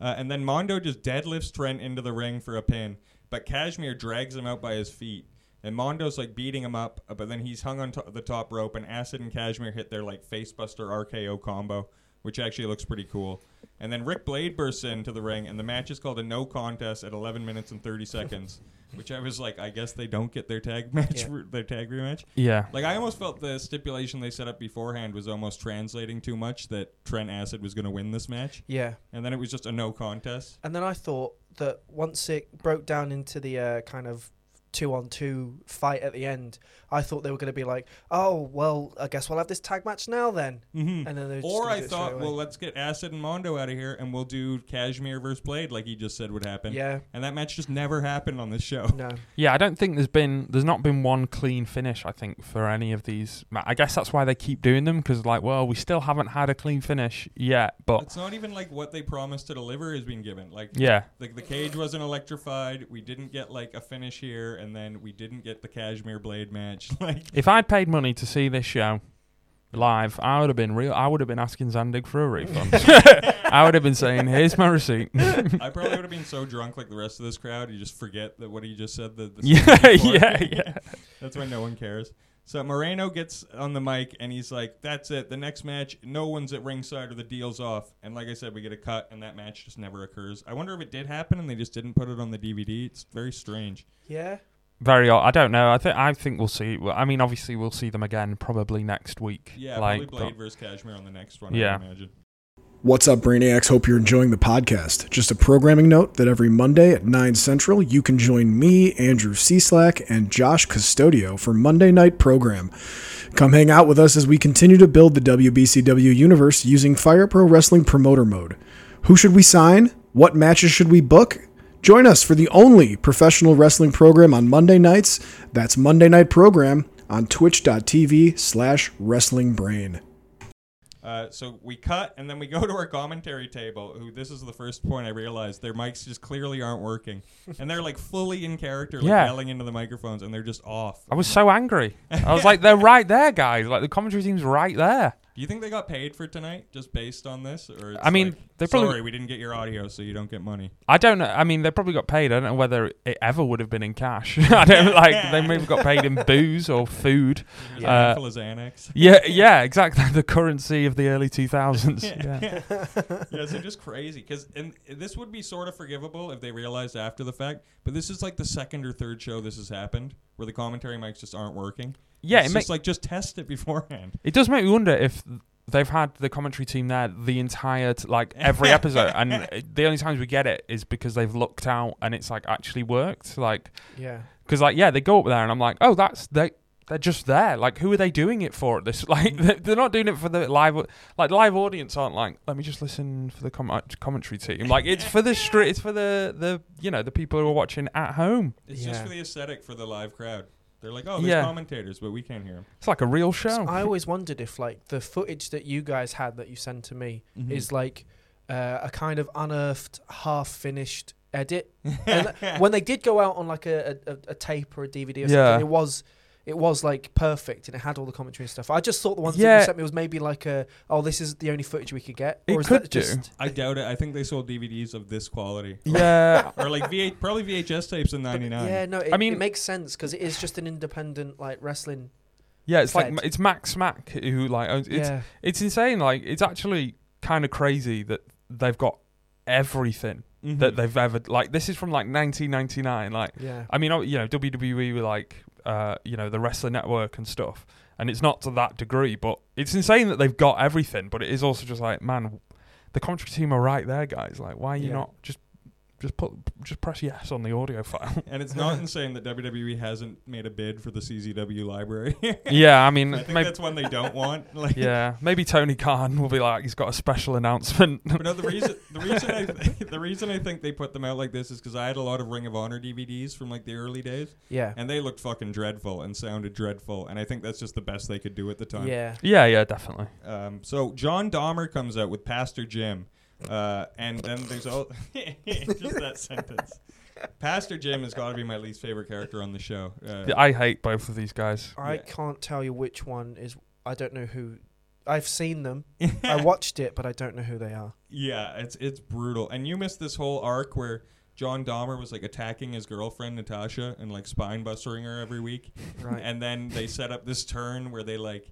S2: Uh, and then Mondo just deadlifts Trent into the ring for a pin, but Kashmere drags him out by his feet. And Mondo's like beating him up, uh, but then he's hung on to- the top rope, and Acid and Kashmere hit their like facebuster RKO combo, which actually looks pretty cool. And then Ric Blade bursts into the ring, and the match is called a no contest at 11 minutes and 30 seconds, which I was like, I guess they don't get their tag <laughs> match,
S3: Yeah.
S2: their tag rematch.
S4: Yeah.
S2: Like I almost felt the stipulation they set up beforehand was almost translating too much that Trent Acid was going to win this match,
S3: Yeah.
S2: and then it was just a no contest.
S3: And then I thought that once it broke down into the uh, kind of two on two fight at the end, I thought they were going to be like, oh, well, I guess we'll have this tag match now then.
S2: Mm-hmm.
S3: And then they're
S2: Or I
S3: do it straight
S2: thought, well, let's get Acid and Mondo out of here, and we'll do Kashmere versus Blade, like he just said would happen.
S3: Yeah.
S2: And that match just never happened on this show.
S3: No. <laughs>
S4: Yeah, I don't think there's been there's not been one clean finish. I think for any of these, I guess that's why they keep doing them because like, well, we still haven't had a clean finish yet. But
S2: It's not even like what they promised to deliver is being given. Like,
S4: yeah,
S2: like the cage wasn't electrified. We didn't get like a finish here, and then we didn't get the Kashmere Blade match. <laughs> Like,
S4: if I'd paid money to see this show live, I would have been real. I would have been asking Zandig for a refund. <laughs> I would have been saying, "Here's my receipt." <laughs>
S2: I probably would have been so drunk like the rest of this crowd, you just forget that what he just said. The, the
S4: yeah, yeah, yeah.
S2: That's why no one cares. So Mireno gets on the mic and he's like, "That's it. The next match, no one's at ringside or the deal's off." And like I said, we get a cut, and that match just never occurs. I wonder if it did happen and they just didn't put it on the DVD. It's very strange.
S3: Yeah.
S4: Very odd. I don't know. I think I think we'll see. I mean, obviously, we'll see them again probably next week.
S2: Yeah,
S4: like,
S2: probably Blade
S4: but-
S2: versus Kashmere on the next one.
S4: Yeah.
S2: I imagine.
S5: What's up, Brainiacs? Hope you're enjoying the podcast. Just a programming note that every Monday at 9 Central, you can join me, Andrew Cslack, and Josh Custodio for Monday Night Program. Come hang out with us as we continue to build the WBCW universe using Fire Pro Wrestling Promoter Mode. Who should we sign? What matches should we book? Join us for the only professional wrestling program on Monday nights. That's Monday Night Program on twitch.tv slash wrestlingbrain.
S2: Uh, so we cut and then we go to our commentary table. Who this is the first point I realized their mics just clearly aren't working, and they're like fully in character, like
S4: Yeah.
S2: yelling into the microphones, and they're just off.
S4: I was so angry. I was <laughs> like, they're right there, guys. Like the commentary team's right there.
S2: Do you think they got paid for tonight just based on this, or
S4: I mean,
S2: like,
S4: they probably-
S2: sorry we didn't get your audio, so you don't get money.
S4: I don't know. I mean, they probably got paid. I don't know whether it ever would have been in cash. <laughs> I don't <laughs> like. They maybe got paid in booze or food. <laughs>
S2: There's
S4: Uh,
S2: a handful of Xanax.
S4: Yeah, yeah, exactly. The currency of the early 2000s. Yeah.
S2: yeah, so just crazy because and this would be sort of forgivable if they realized after the fact, but this is like the second or third show this has happened where the commentary mics just aren't working.
S4: Yeah,
S2: it's
S4: it,
S2: just
S4: makes
S2: like just test it <laughs> beforehand.
S4: it does make me wonder if they've had the commentary team there the entire t- like every episode, and <laughs> the only times we get it is because they've looked out and it's like actually worked. Like,
S3: Yeah.
S4: because like yeah, they go up there and I'm like, oh, that's they. They're just there. Like, who are they doing it for? At this, <laughs> like, they're they're not doing it for the live, like live audience aren't like. Let me just listen for the com- commentary team. Like, it's for the street. It's for the the you know the people who are watching at home.
S2: It's just for the aesthetic for the live crowd. They're like, oh, there's
S4: Yeah.
S2: commentators, but we can't hear them.
S4: It's like a real show.
S3: So I always <laughs> wondered if like the footage that you guys had that you sent to me
S2: Mm-hmm.
S3: is like uh, a kind of unearthed, half finished edit. <laughs> and when they did go out on like a, a, a tape or a DVD or
S4: Yeah.
S3: something, it was it was like perfect and it had all the commentary and stuff. I just thought the ones that you sent me was maybe like a oh this is the only footage we could get.
S4: It
S3: or is
S4: could
S3: that
S4: do.
S3: just
S2: I doubt it. I think they sold DVDs of this quality.
S4: yeah,
S2: or like V8, probably VHS tapes in
S3: but
S2: '99.
S3: Yeah, no, it,
S4: I mean-
S3: it makes sense because it is just an independent like wrestling.
S4: yeah. It's like it's Max Smack who like owns. It's
S3: yeah,
S4: it's insane. Like it's actually kind of crazy that they've got everything
S2: Mhm.
S4: that they've ever like. This is from like 1999. Like
S3: yeah,
S4: I mean, oh, you know, WWE were like, uh, you know, the Wrestling Network and stuff, and it's not to that degree, but it's insane that they've got everything. But it is also just like, man, the commentary team are right there, guys. Like, why are you
S3: Yeah.
S4: not just just put just press yes on the audio file? <laughs>
S2: And it's not <laughs> insane that WWE hasn't made a bid for the CZW library. <laughs>
S4: yeah, I mean,
S2: I think
S4: maybe.
S2: that's one they don't want. Like,
S4: Yeah, maybe Tony Khan will be like, he's got a special announcement.
S2: But no, the reason the reason I the reason I think they put them out like this is because I had a lot of Ring of Honor DVDs from like the early days,
S3: yeah,
S2: and they looked fucking dreadful and sounded dreadful, and I think that's just the best they could do at the time.
S3: yeah.
S4: yeah, yeah, definitely.
S2: Um, so John Dahmer comes out with Pastor Jim, uh, and then there's all <laughs> just that sentence. Pastor Jim has got to be my least favorite character on the show. Uh,
S4: I hate both of these guys.
S3: I
S2: Yeah.
S3: can't tell you which one is. I don't know who. I've seen them. <laughs> I watched it, but I don't know who they are.
S2: Yeah, it's it's brutal. And you missed this whole arc where John Dahmer was like attacking his girlfriend Natasha and like spine bustering her every week.
S3: Right.
S2: And then they set up this turn where they like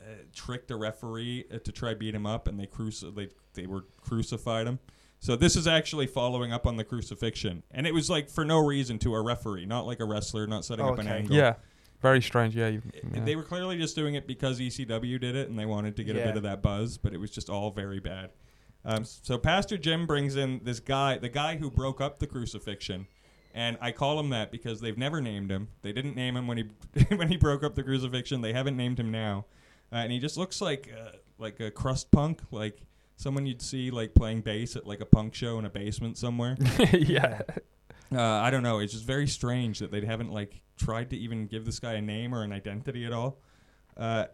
S2: uh, tricked a referee uh, to try beat him up, and they cruci- they they were crucified him. So this is actually following up on the crucifixion, and it was like for no reason to a referee, not like a wrestler, not setting up an
S3: Okay.
S2: angle.
S4: Yeah, very strange. Yeah, you, yeah.
S2: They were clearly just doing it because ECW did it, and they wanted to get a
S3: Yeah.
S2: bit of that buzz, but it was just all very bad. Um, so Pastor Jim brings in this guy, the guy who broke up the crucifixion, and I call him that because they've never named him. They didn't name him when he <laughs> when he broke up the crucifixion. They haven't named him now, uh, and he just looks like uh, like a crust punk, like someone you'd see like playing bass at like a punk show in a basement somewhere. <laughs>
S4: yeah.
S2: Uh, I don't know. It's just very strange that they haven't like tried to even give this guy a name or an identity at all. Uh,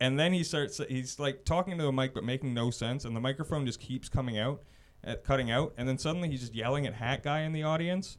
S2: and then he starts. He's like talking to the mic but making no sense, and the microphone just keeps coming out, uh, cutting out, and then suddenly he's just yelling at Hat Guy in the audience.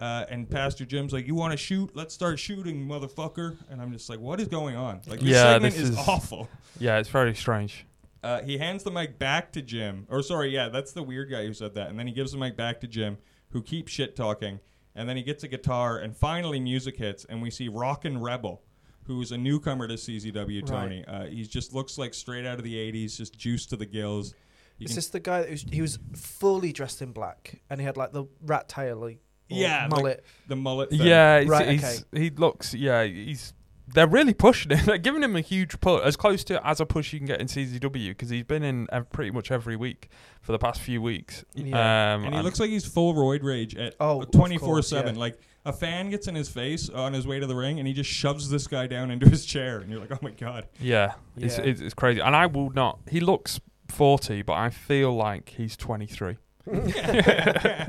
S2: Uh, and Pastor Jim's like, "You want to shoot? Let's start shooting, motherfucker!" And I'm just like, "What is going on? Like this
S4: Yeah,
S2: segment is,
S4: is-
S2: awful."
S4: Yeah, it's very strange.
S2: Uh, he hands the mic back to Jim. Or sorry, yeah, that's the weird guy who said that. And then he gives the mic back to Jim, who keeps shit talking. And then he gets a guitar, and finally music hits, and we see Rockin' Rebel, who's a newcomer to CZW. Tony, uh, he just looks like straight out of the '80s, just juiced to the gills. You
S3: Is this the guy that was, he was fully dressed in black and he had like the rat tail, like, or
S2: Yeah, like-
S3: mullet?
S2: the mullet. Thing.
S4: Yeah, he's,
S3: Right,
S4: he's, he looks. Yeah, he's. They're really pushing him. <laughs> They're giving him a huge push, as close to as a push you can get in CZW, because he's been in ev- pretty much every week for the past few weeks.
S3: Yeah.
S4: Um,
S2: and he looks like he's full roid rage at
S3: Oh, of
S2: twenty four
S3: course,
S2: seven.
S3: yeah.
S2: Like a fan gets in his face on his way to the ring, and he just shoves this guy down into his chair, and you're like, "Oh my god."
S4: Yeah, It's,
S3: Yeah.
S4: it's it's crazy. And I will not. He looks forty, but I feel like he's twenty three. <laughs> <laughs>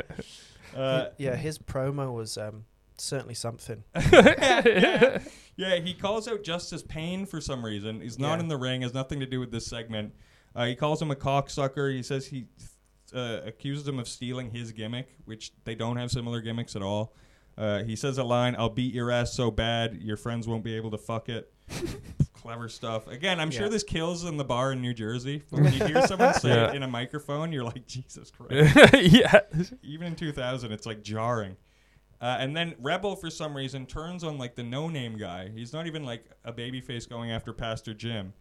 S2: Uh,
S3: yeah, his promo was um, certainly something. <laughs> <laughs>
S2: yeah, he calls out Justice Pain for some reason. He's not
S3: Yeah.
S2: in the ring. Has nothing to do with this segment. Uh, he calls him a cocksucker. He says he uh, accuses him of stealing his gimmick, which they don't have similar gimmicks at all. Uh, he says a line, "I'll beat your ass so bad your friends won't be able to fuck it." <laughs> Clever stuff. Again, I'm sure
S3: Yeah.
S2: this kills in the bar in New Jersey. But when you hear someone say
S4: Yeah.
S2: it in a microphone, you're like, Jesus Christ
S4: yeah,
S2: even in 2000 it's like jarring uh, and then rebel for some reason turns on like the no name guy. He's not even like a babyface going after pastor jim.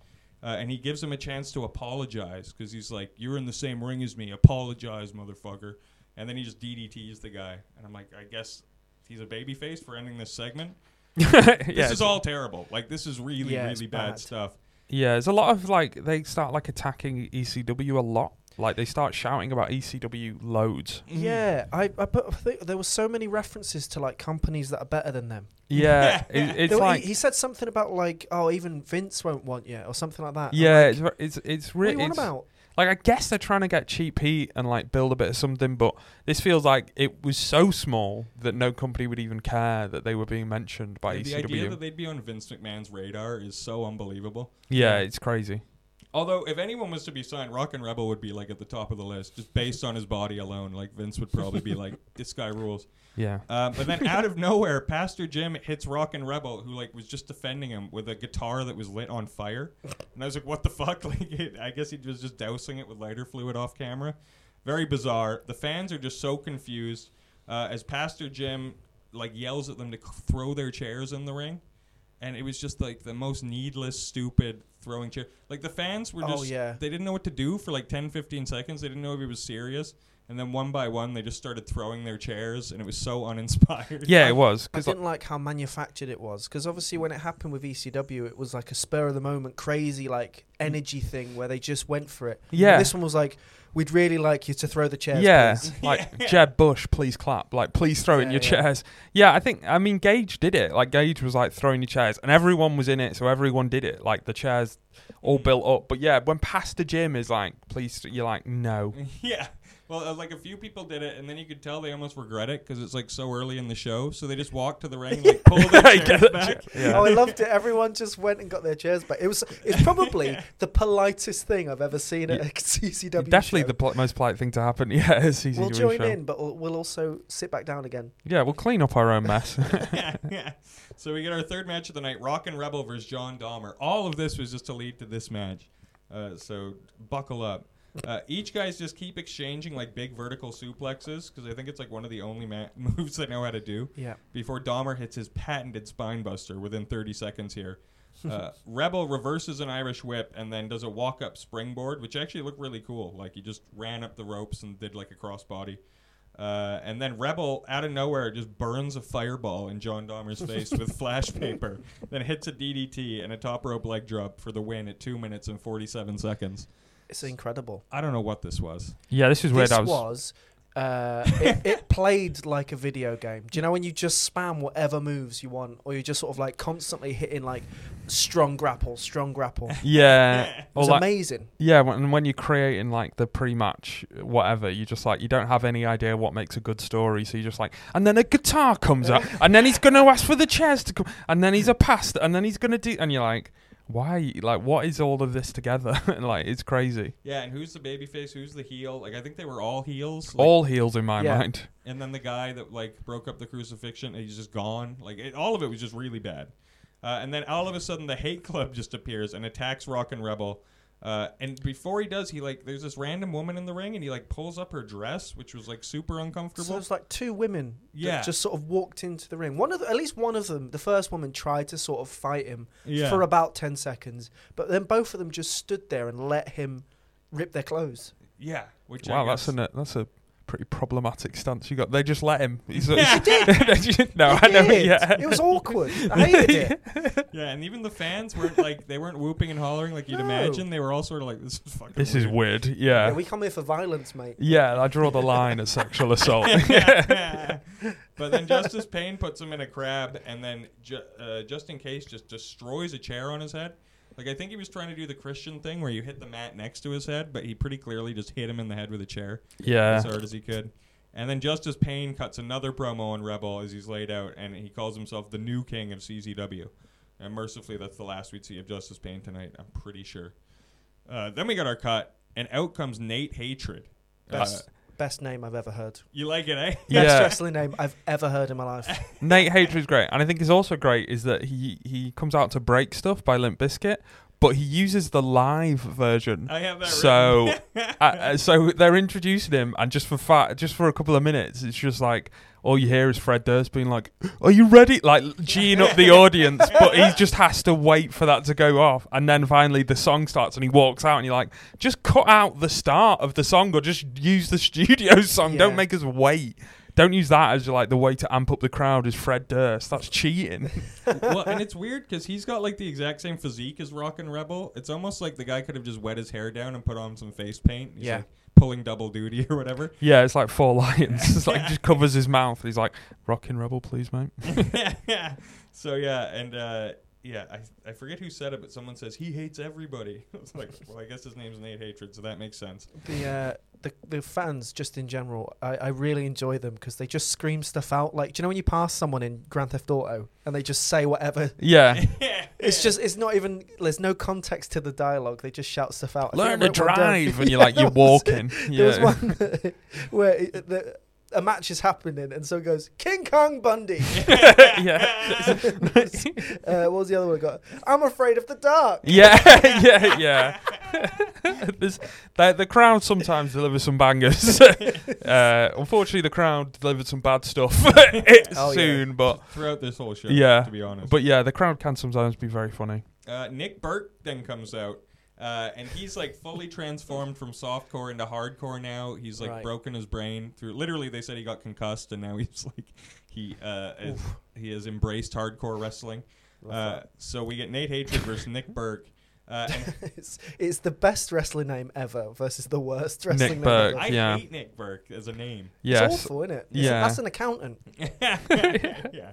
S2: Uh, and he gives him a chance to apologize because he's like you're in the same ring as me. Apologize motherfucker. And then he just ddts the guy. And i'm like i guess he's a babyface for ending this segment? <laughs>
S4: Yeah.
S2: this
S4: it's-
S2: is all terrible. Like this is really
S3: Yeah,
S2: really bad
S3: bad.
S2: stuff.
S4: Yeah, there's a lot of like they start like attacking ECW a lot. Like they start shouting about ECW loads.
S2: Mm-hmm.
S3: Yeah, I, I, but I think there were so many references to like companies that are better than them.
S4: Yeah, <laughs> it, it's
S3: There
S4: like
S3: he, he said something about like, oh, even Vince won't want you or something like that.
S4: Yeah,
S3: like,
S4: it's it's it's really
S3: you on about?
S4: like I guess they're trying to get cheap heat and like build a bit of something, but this feels like it was so small that no company would even care that they were being mentioned by
S2: the
S4: ECW.
S2: idea that they'd be on vince mcmahon's radar is so unbelievable
S4: yeah,
S3: Yeah.
S4: it's crazy.
S2: Although, if anyone was to be signed, Rockin' Rebel would be like at the top of the list, just based on his body alone. Like Vince would probably be like, <laughs> "This guy rules."
S4: Yeah.
S2: Uh, but then, out of nowhere, Pastor Jim hits Rockin' Rebel, who like was just defending him with a guitar that was lit on fire. And I was like, "What the fuck?" <laughs> Like, it, I guess he was just dousing it with lighter fluid off camera. Very bizarre. The fans are just so confused uh, as Pastor Jim like yells at them to c- throw their chairs in the ring and it was just like the most needless, stupid throwing chair. Like the fans were
S3: Oh,
S2: just,
S3: yeah.
S2: they didn't know what to do for like 10, 15 seconds. They didn't know if he was serious. And then one by one, they just started throwing their chairs, and it was so uninspired.
S4: Yeah, it <laughs> was
S3: I didn't like how manufactured it was because obviously when it happened with ECW, it was like a spur of the moment, crazy like mm. energy thing where they just went for it.
S4: Yeah.
S3: this one was like, we'd really like you to throw the chairs.
S4: yeah,
S3: please."
S4: like <laughs>
S2: Yeah.
S4: Jeb Bush, please clap. Like, please throw in your
S3: yeah.
S4: chairs. Yeah, I think. I mean, Gage did it. Like, Gage was like throwing your chairs, and everyone was in it, so everyone did it. Like the chairs all built up. But yeah, when Pastor Jim is like, please, you're like, no. <laughs>
S2: yeah. Well, uh, like a few people did it, and then you could tell they almost regret it because it's like so early in the show. So they just walked to the ring, like pull <laughs> their chairs
S4: the
S2: back.
S4: Yeah.
S3: Oh, I loved it. Everyone just went and got their chairs back. It was it's probably <laughs> the politest thing I've ever seen at a <laughs> CZW.
S4: Definitely
S3: show.
S4: the pol- most polite thing to happen. Yeah, it's easy
S3: We'll
S4: to
S3: join
S4: show.
S3: in, but we'll, we'll also sit back down again.
S4: Yeah, we'll clean up our own mess.
S2: yeah, yeah. So we get our third match of the night: Rockin' Rebel versus John Dahmer. All of this was just to lead to this match. Uh, so buckle up. Uh, each guys just keep exchanging like big vertical suplexes because I think it's like one of the only ma- <laughs> moves they know how to do.
S3: Yeah.
S2: Before Dahmer hits his patented spine buster within 30 seconds here. <laughs> Uh, Rebel reverses an Irish whip and then does a walk up springboard, which actually looked really cool. Like he just ran up the ropes and did like a crossbody. Uh, and then Rebel, out of nowhere, just burns a fireball in John Dahmer's <laughs> face with flash paper, then hits a DDT and a top rope leg drop for the win at 2 minutes and 47 seconds.
S3: It's incredible.
S2: I don't know what this was.
S4: Yeah, this is where
S3: This
S4: I was,
S3: was. uh, it, it played like a video game. Do you know when you just spam whatever moves you want, or you're just sort of like constantly hitting like strong grapple, strong grapple? <laughs>
S4: Yeah, <laughs> or
S3: was
S4: like,
S3: amazing.
S4: yeah. When when you're creating like the pre-match whatever, you just like you don't have any idea what makes a good story, so you just like, and then a guitar comes up, and then he's gonna ask for the chairs to come, and then he's a pasta, and then he's gonna do, and you're like, why? Like, what is all of this together? <laughs> and like, it's crazy.
S2: Yeah, and who's the babyface? Who's the heel? Like I think they were all heels. Like,
S4: all heels in my
S3: Yeah.
S4: mind. <laughs>
S2: and then the guy that like broke up the crucifixion, he's just gone. Like it, all of it was just really bad. Uh, and then all of a sudden, the H8 Club <laughs> just appears and attacks Rockin' Rebel. Uh, and before he does, he like there's this random woman in the ring, and he like pulls up her dress, which was like super uncomfortable.
S3: So
S2: uncomfortable.
S3: it's like two women
S2: Yeah.
S3: that just sort of walked into the ring. One of the, at least one of them, the first woman tried to sort of fight him
S2: yeah,
S3: for about ten seconds, but then both of them just stood there and let him rip their clothes.
S2: yeah. Which
S4: Wow,
S2: I
S4: that's a that's a pretty problematic stance you got. They just let him. He's a,
S2: Yeah.
S4: They <laughs> just- no,
S3: He
S4: I know. Yeah,
S3: It was awkward. <laughs> I hated it.
S2: yeah, and even the fans weren't like they weren't whooping and hollering like you'd
S3: No.
S2: imagine. They were all sort of like this is fucking.
S4: this is
S2: weird.
S4: weird.
S3: Yeah,
S4: Yeah,
S3: we come here for violence, mate.
S4: yeah. I draw the line at sexual <laughs> assault.
S2: yeah, but then Justice Pain puts him in a crab, and then ju- uh, just in case, just destroys a chair on his head. Like I think he was trying to do the Christian thing where you hit the mat next to his head, but he pretty clearly just hit him in the head with a chair
S4: yeah,
S2: as hard as he could. And then Justice Pain cuts another promo on Rebel as he's laid out, and he calls himself the new king of CZW. And mercifully, that's the last we'd see of Justice Pain tonight. I'm pretty sure. Uh, then we got our cut, and out comes Nate Hatred. Uh,
S3: Best, best name I've ever heard.
S2: you like it, eh?
S3: Best
S4: Yeah.
S3: wrestling name I've ever heard in my life. <laughs>
S4: Nate Hatred's great, and I think he's also great is that he he comes out to break stuff by Limp Bizkit, but he uses the live version.
S2: I have that.
S4: So, <laughs> uh, uh, so they're introducing him, and just for fa- just for a couple of minutes, it's just like all you hear is Fred Durst being like, "Are you ready?" Like geeing up the audience, but he <laughs> just has to wait for that to go off, and then finally the song starts, and he walks out, and you're like, "Just cut out the start of the song, or just use the studio <laughs> song. Don't make us wait." Don't use that as like the way to amp up the crowd is Fred Durst. That's cheating. <laughs>
S2: well, and it's weird because he's got like the exact same physique as Rockin' Rebel. It's almost like the guy could have just wet his hair down and put on some face paint. He's
S3: Yeah.
S2: like pulling double duty or whatever.
S4: Yeah, it's like four lions. it's like <laughs> just covers his mouth. He's like, "Rockin' rebel, please, mate." <laughs>
S2: so yeah, and uh, yeah, I, I forget who said it, but someone says he hates everybody. <laughs> It's like, well, I guess his name's Nate Hatred, so that makes sense.
S3: The uh, the the fans just in general, I, I really enjoy them because they just scream stuff out. Like, do you know when you pass someone in Grand Theft Auto and they just say whatever? <laughs> <laughs>
S4: Yeah,
S3: It's just it's not even there's no context to the dialogue. They just shout stuff out. I
S4: learn to
S3: wrote one down.
S4: drive, and you're like, you're
S3: That was
S4: walking.
S3: There was one where it, the, a match is happening and so it goes King Kong Bundy. <laughs>
S4: yeah, <laughs>
S3: uh, what was the other one? I Got I'm afraid of the dark.
S4: yeah, <laughs> yeah, yeah. There's, the, the crowd sometimes delivers some bangers. uh, unfortunately, the crowd delivered some bad stuff
S3: Oh, yeah.
S4: soon, but
S2: Throughout this whole show,
S4: Yeah,
S2: to be honest.
S4: but yeah, the crowd can sometimes be very funny.
S2: Uh, Nick Berk then comes out, uh, and he's like fully transformed from softcore into hardcore now. He's like
S3: Right.
S2: broken his brain through. Literally, they said he got concussed, and now <laughs> he's like he uh, is, he has embraced hardcore wrestling. Uh, so we get Nate Hatred versus Nick <laughs> Berk. Uh, and <laughs>
S3: it's, it's the best wrestling name ever versus the worst wrestling name
S4: Berk.
S3: ever.
S2: I
S4: Yeah.
S2: hate Nick Berk as a name.
S4: Yes,
S3: It's awful, isn't it?
S4: Yeah.
S3: That's an accountant.
S2: yeah.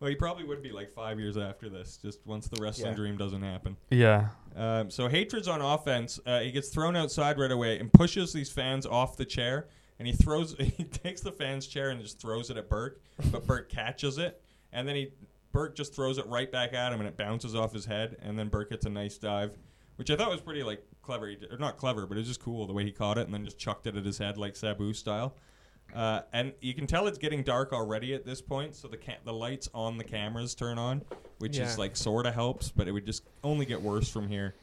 S2: Well, he probably would be like five years after this, just once the wrestling
S3: Yeah.
S2: dream doesn't happen.
S4: yeah,
S2: Um, so Hatred's on offense. Uh, he gets thrown outside right away and pushes these fans off the chair. And he throws, <laughs> he takes the fan's chair and just throws it at Berk, but Berk <laughs> catches it, and then he Berk just throws it right back at him, and it bounces off his head. And then Berk hits a nice dive, which I thought was pretty like clever. He did, or not clever, but it was just cool the way he caught it and then just chucked it at his head like Sabu style. Uh, and you can tell it's getting dark already at this point, so the ca- the lights on the cameras turn on, which
S3: Yeah.
S2: is like sort of helps, but it would just only get worse from here.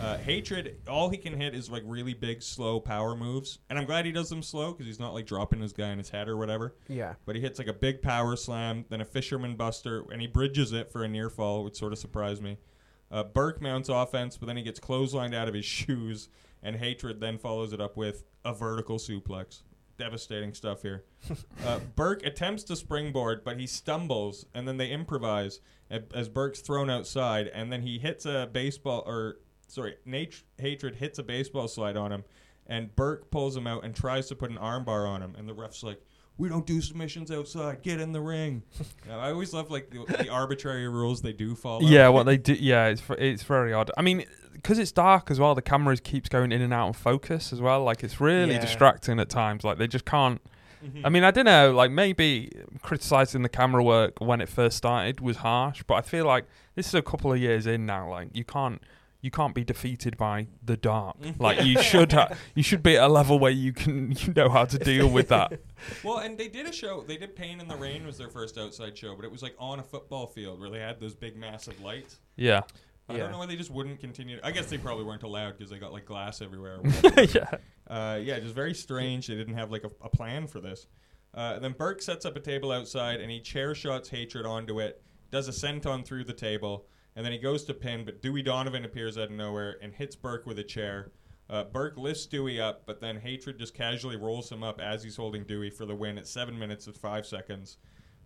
S2: Uh, Hatred, all he can hit is like really big, slow power moves, and I'm glad he does them slow because he's not like dropping his guy in his head or whatever.
S3: Yeah.
S2: But he hits like a big power slam, then a fisherman buster, and he bridges it for a near fall, which sort of surprised me. Uh, Berk mounts offense, but then he gets clotheslined out of his <laughs> shoes, and Hatred then follows it up with a vertical suplex. Devastating stuff here. uh, <laughs> Berk attempts to springboard, but he stumbles, and then they improvise a- as Berk's thrown outside, and then he hits a baseball, or sorry, Nat- Hatred hits a baseball slide on him, and Berk pulls him out and tries to put an armbar on him, and the ref's like, "We don't do submissions outside. Get in the ring." <laughs> Now, I always love like the, the arbitrary rules they do follow.
S4: Yeah, what they do. Yeah, it's v- it's very odd. I mean, because it's dark as well, the camera keeps going in and out of focus as well. Like it's really
S3: Yeah.
S4: distracting at times. Like they just can't.
S2: Mhm.
S4: I mean, I don't know. Like maybe criticizing the camera work when it first started was harsh, but I feel like this is a couple of years in now. Like you can't. You can't be defeated by the dark. Like you <laughs> should, ha- you should be at a level where you can, you know how to deal with that. <laughs>
S2: Well, and they did a show. They did Pain in the Rain was their first outside show, but it was like on a football field where they had those big massive lights.
S4: Yeah,
S2: I
S3: Yeah.
S2: don't know why they just wouldn't continue. I guess they probably weren't allowed because they got like glass everywhere. <laughs>
S4: yeah.
S2: uh, yeah, just very strange. They didn't have like a, a plan for this. Uh, then Berk sets up a table outside and he chair shots hatred onto it, does a senton through the table, and then he goes to pin. But Dewey Donovan appears out of nowhere and hits Berk with a chair. Uh, Berk lifts Dewey up, but then Hatred just casually rolls him up as he's holding Dewey for the win at seven minutes and five seconds.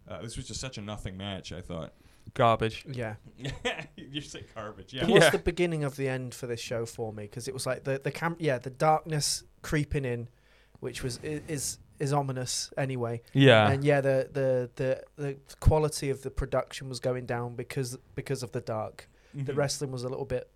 S2: Uh, this was just such a nothing match, I thought.
S4: Garbage.
S3: Yeah. <laughs>
S2: you say garbage, yeah.
S3: It was
S4: Yeah.
S3: the beginning of the end for this show for me because it was like the the cam yeah the darkness creeping in, which was i- is is ominous anyway.
S4: Yeah.
S3: And yeah, the, the the the quality of the production was going down because because of the dark. The
S2: Mhm.
S3: wrestling was a little bit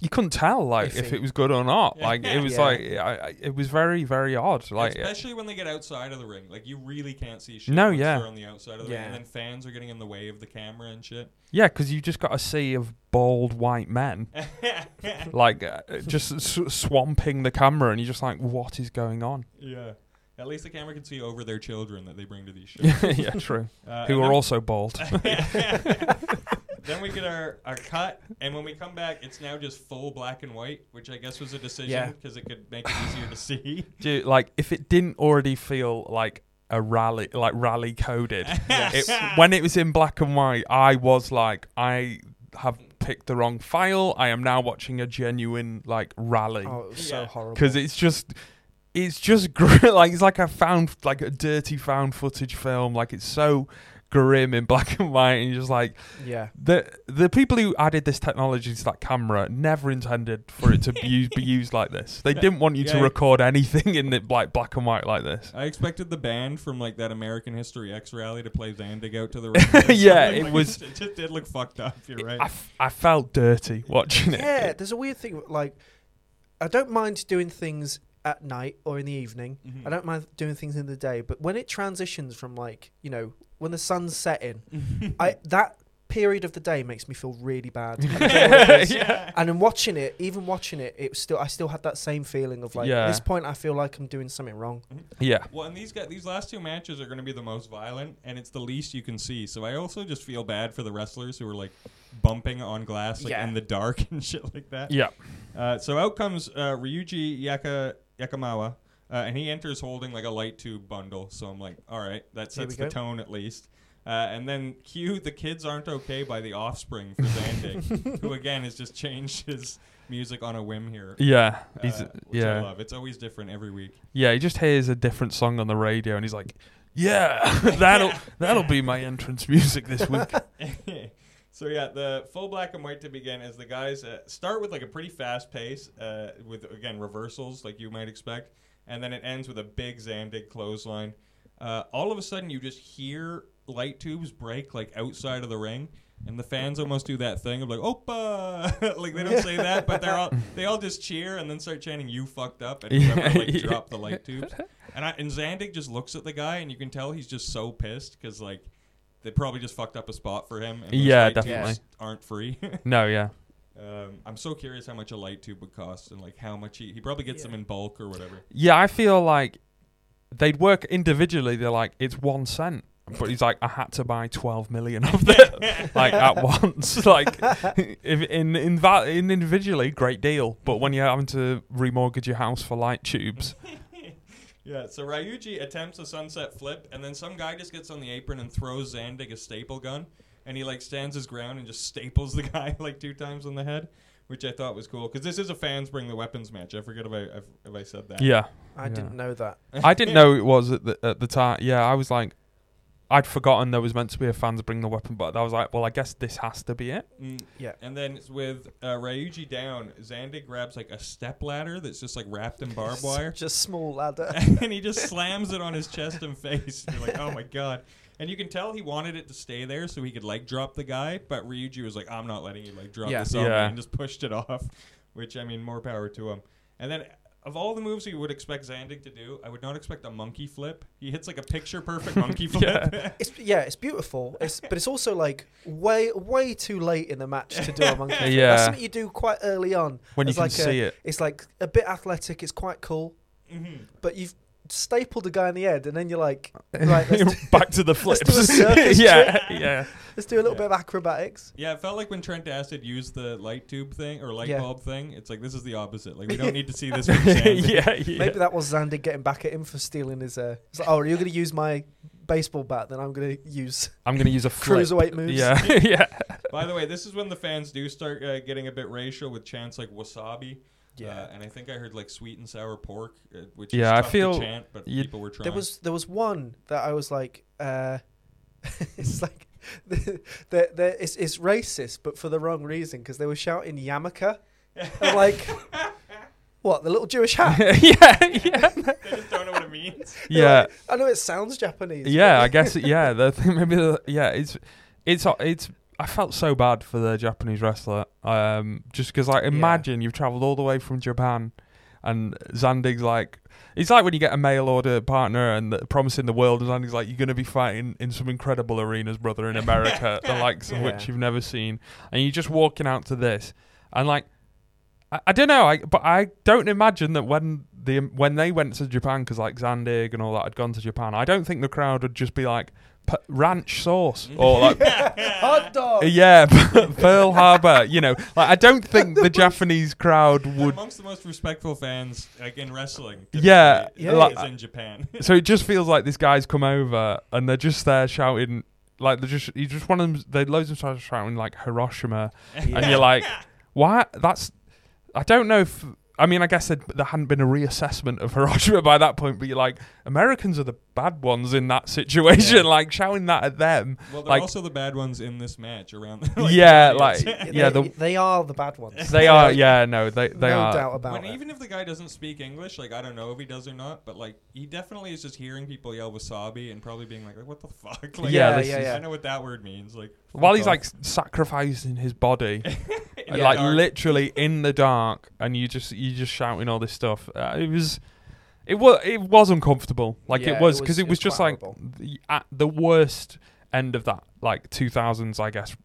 S4: you couldn't tell like if it was good or not. Like it was
S3: Yeah.
S4: like I, I, it was very very odd. Like
S2: especially when they get outside of the ring, like you really can't see shit.
S4: No,
S2: once
S4: yeah.
S2: they're on the outside of the ring, and then fans are getting in the way of the camera and shit.
S4: yeah, because you just got a sea of bald white men <laughs> like uh, just s- swamping the camera, and you're just like, what is going on?
S2: yeah, at least the camera can see over their children that they bring to these <laughs> shows.
S4: yeah, true.
S2: Uh,
S4: Who are also bald. <laughs>
S2: then we get our, our cut, and when we come back, it's now just full black and white, which I guess was a decision
S3: Yeah.
S2: because it could make it easier to see. <laughs>
S4: Dude, like if it didn't already feel like a rally, like rally coded, <laughs> it, when it was in black and white, I was like, I have picked the wrong file. I am now watching a genuine like rally
S3: oh it was so
S2: Yeah.
S3: horrible.
S4: because it's just. It's just <laughs> gr- like it's like a found like a dirty found footage film. Like it's so grim in black and white, and you're just like
S3: yeah
S4: the the people who added this technology to that camera never intended for it to be used, be used like this. They didn't want you to record anything in the like black and white like this.
S2: I expected the band from like that American History X rally to play Zandig out to the ring. or <laughs>
S4: Yeah,
S2: something. <laughs>
S4: it
S2: Like,
S4: was-
S2: just- <laughs> It just did look fucked up. You're right.
S4: I, f- I felt dirty watching it.
S3: yeah. There's a weird thing like I don't mind doing things at night or in the evening.
S2: Mhm.
S3: I don't mind doing things in the day, but when it transitions from like you know when the sun's setting, I that period of the day makes me feel really bad. I don't know what it is.
S4: yeah.
S3: And in watching it, even watching it, it was still I still had that same feeling of like
S4: Yeah.
S3: at this point I feel like I'm doing something wrong.
S4: Yeah.
S2: Well, and these guys, these last two matches are going to be the most violent, and it's the least you can see. So I also just feel bad for the wrestlers who are like bumping on glass like
S3: Yeah.
S2: in the dark <laughs> and shit like that.
S4: Yeah.
S2: Uh, so out comes uh, Ryuji Yaka Yamakawa, uh, and he enters holding like a light tube bundle. So I'm like, all right, that sets the
S3: go.
S2: tone at least. Uh, and then cue the kids aren't okay by the offspring for Zandig, <laughs> who again has just changed his music on a whim here.
S4: Yeah.
S2: uh,
S4: He's
S2: which I
S4: yeah.
S2: love. It's always different every week.
S4: Yeah, he just hears a different song on the radio and he's like, "Yeah, <laughs> that'll <laughs> that'll be my entrance music this week."
S2: So yeah, the full black and white to begin as the guys uh, start with like a pretty fast pace uh, with again reversals like you might expect, and then it ends with a big Zandig clothesline. Uh, all of a sudden, you just hear light tubes break like outside of the ring, and the fans almost do that thing of like "Opa!" <laughs> like they don't say that, but they're all they all just cheer and then start chanting "You fucked up" and whoever like <laughs> drop the light tubes. And I, and Zandig just looks at the guy, and you can tell he's just so pissed because like they probably just fucked up a spot for him. And those
S4: Yeah,
S2: light tubes
S4: definitely.
S2: aren't free. <laughs>
S4: No, yeah.
S2: um, I'm so curious how much a light tube would cost, and like how much he he probably gets them in bulk or whatever.
S4: Yeah, I feel like they'd work individually. They're like, it's one cent. But he's like, I had to buy 12 million of them, <laughs> like at once. <laughs> Like, if in in that in individually, great deal. But when you're having to remortgage your house for light tubes,
S2: Yeah, so Ryuji attempts a sunset flip, and then some guy just gets on the apron and throws Zandig a staple gun, and he like stands his ground and just <laughs> staples the guy like two times on the head, which I thought was cool because this is a fans bring the weapons match. I forget if I if, if I said that.
S4: Yeah.
S3: I
S4: Yeah.
S3: didn't know that.
S4: I didn't know it was at the at the time. Yeah, I was like, I'd forgotten there was meant to be a fans bring the weapon, but I was like, well, I guess this has to be it.
S2: Mm,
S3: Yeah.
S2: And then it's with uh, Ryuji down, Zandig grabs like a step ladder that's just like wrapped in barbed wire.
S3: Just small ladder. <laughs>
S2: and he just slams it on his chest and face. You're like, oh my <laughs> god. And you can tell he wanted it to stay there so he could like drop the guy, but Ryuji was like, I'm not letting you like drop
S3: Yeah.
S2: this on me,
S4: Yeah.
S2: and just pushed it off. Which I mean, more power to him. And then of all the moves you would expect Zandig to do, I would not expect a monkey flip. He hits like a picture perfect <laughs> monkey flip. <laughs>
S3: It's yeah, it's beautiful. It's but it's also like way way too late in the match to do a monkey. <laughs> flip.
S4: Yeah.
S3: That's something you do quite early on.
S4: When you
S3: It's
S4: can
S3: like
S4: see
S3: a,
S4: it.
S3: It's like a bit athletic. It's quite cool.
S2: Mhm.
S3: But you've stapled a guy in the head, and then you're like, <laughs> right, let's do, <laughs>
S4: Back to the <laughs>
S3: Let's do a
S4: flips.
S3: circus
S4: yeah,
S3: trick.
S4: yeah.
S3: let's do a little
S2: Yeah.
S3: bit of acrobatics.
S2: Yeah, it felt like when Trent Acid used the light tube thing or light
S3: Yeah.
S2: bulb thing. It's like this is the opposite. Like we don't need to see this
S4: yeah, yeah.
S3: Maybe that was Zandig getting back at him for stealing his. Uh, it's like, oh, you're going to use my baseball bat, then I'm going to use
S4: I'm gonna use a flip.
S3: cruiserweight moves.
S4: Yeah, yeah.
S2: By the way, this is when the fans do start uh, getting a bit racial with chants like wasabi.
S3: Yeah.
S2: Uh, and I think I heard like sweet and sour pork, uh, which
S4: Yeah, I
S2: is tough
S4: feel
S2: to chant, but
S4: you-
S2: people were trying.
S3: There was there was one that I was like, uh, <laughs> it's like, <laughs> the, the, the, it's it's racist, but for the wrong reason because they were shouting Yamaka. I'm like, <laughs> what the little Jewish hat?
S4: yeah, yeah.
S2: they just don't know what it means.
S4: Yeah,
S3: like- I know it sounds Japanese.
S4: yeah. I guess. Yeah, the thing maybe. The, yeah, it's it's it's. I felt so bad for the Japanese wrestler. Um, just because like imagine you've travelled all the way from Japan, and Zandig's like. It's like when you get a mail order partner and the, promising the world, and Zandig's like, "You're going to be fighting in some incredible arenas, brother, in <laughs> America, the likes of
S3: Yeah.
S4: which you've never seen." And you're just walking out to this, and like, I, I don't know, I, but I don't imagine that when the when they went to Japan, because like Zandig and all that had gone to Japan, I don't think the crowd would just be like "P- ranch sauce or like <laughs>
S3: hot dog.
S4: yeah <laughs> Pearl Harbor, you know, like I don't think the <laughs> Japanese crowd would.
S2: amongst the most respectful fans like in wrestling.
S4: Yeah,
S3: yeah,
S4: like-
S2: in Japan.
S4: So it just feels like this guy's come over and they're just there shouting. Like they're just, you just one of them. They loads of them start shouting like Hiroshima, and you're like, why? That's I don't know if I mean I guess there there hadn't been a reassessment of Hiroshima <laughs> by that point, but you're like Americans are the bad ones in that situation,
S2: Yeah.
S4: like shouting that at them.
S2: well, they're
S4: like-
S2: also the bad ones in this match around. <laughs>
S4: Yeah, like-
S2: audience.
S4: yeah,
S3: they,
S4: the-
S3: they are the bad ones.
S4: They <laughs> are, yeah, no, they they are
S3: no
S4: are.
S3: doubt about
S2: when
S3: it.
S2: even if the guy doesn't speak English, like I don't know if he does or not, but like he definitely is just hearing people yell wasabi and probably being like, like what the fuck? Like,
S4: Yeah,
S3: yeah, yeah,
S4: is-
S3: yeah.
S2: I know what that word means. Like
S4: While he's
S2: off.
S4: like sacrificing his body,
S2: The
S4: like
S2: dark.
S4: literally in the dark, and you just you just shouting all this stuff. Uh, it was, it was it was uncomfortable. Like
S3: Yeah,
S4: it was because it,
S3: it
S4: was just like the, at the worst end of that like 2000s, I guess,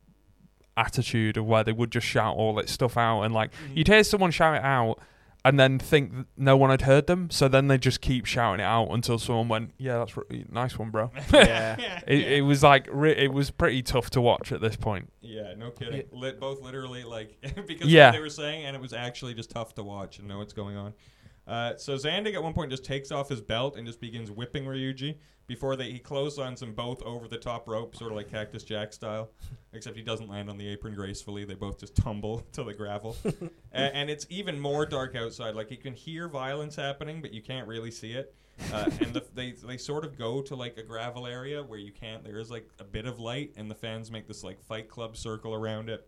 S4: attitude of where they would just shout all that stuff out, and like
S2: Mhm.
S4: you'd hear someone shout it out. And then think no one had heard them, so then they just keep shouting it out until someone went, "Yeah, that's r- nice one, bro." <laughs>
S3: Yeah. <laughs>
S4: It,
S2: yeah.
S4: it was like re- it was pretty tough to watch at this point.
S2: Yeah, no kidding. Lit, both literally like <laughs> because
S4: Yeah.
S2: of what they were saying, and it was actually just tough to watch and know what's going on. Uh, so Zandig at one point just takes off his belt and just begins whipping Ryuji before they he clotheslines them both over the top rope, sort of like Cactus Jack style. <laughs> Except he doesn't land on the apron gracefully; they both just tumble <laughs> to the gravel. <laughs> A- and it's even more dark outside. Like you can hear violence happening, but you can't really see it. Uh, and the, they they sort of go to like a gravel area where you can't. There is like a bit of light, and the fans make this like Fight Club circle around it.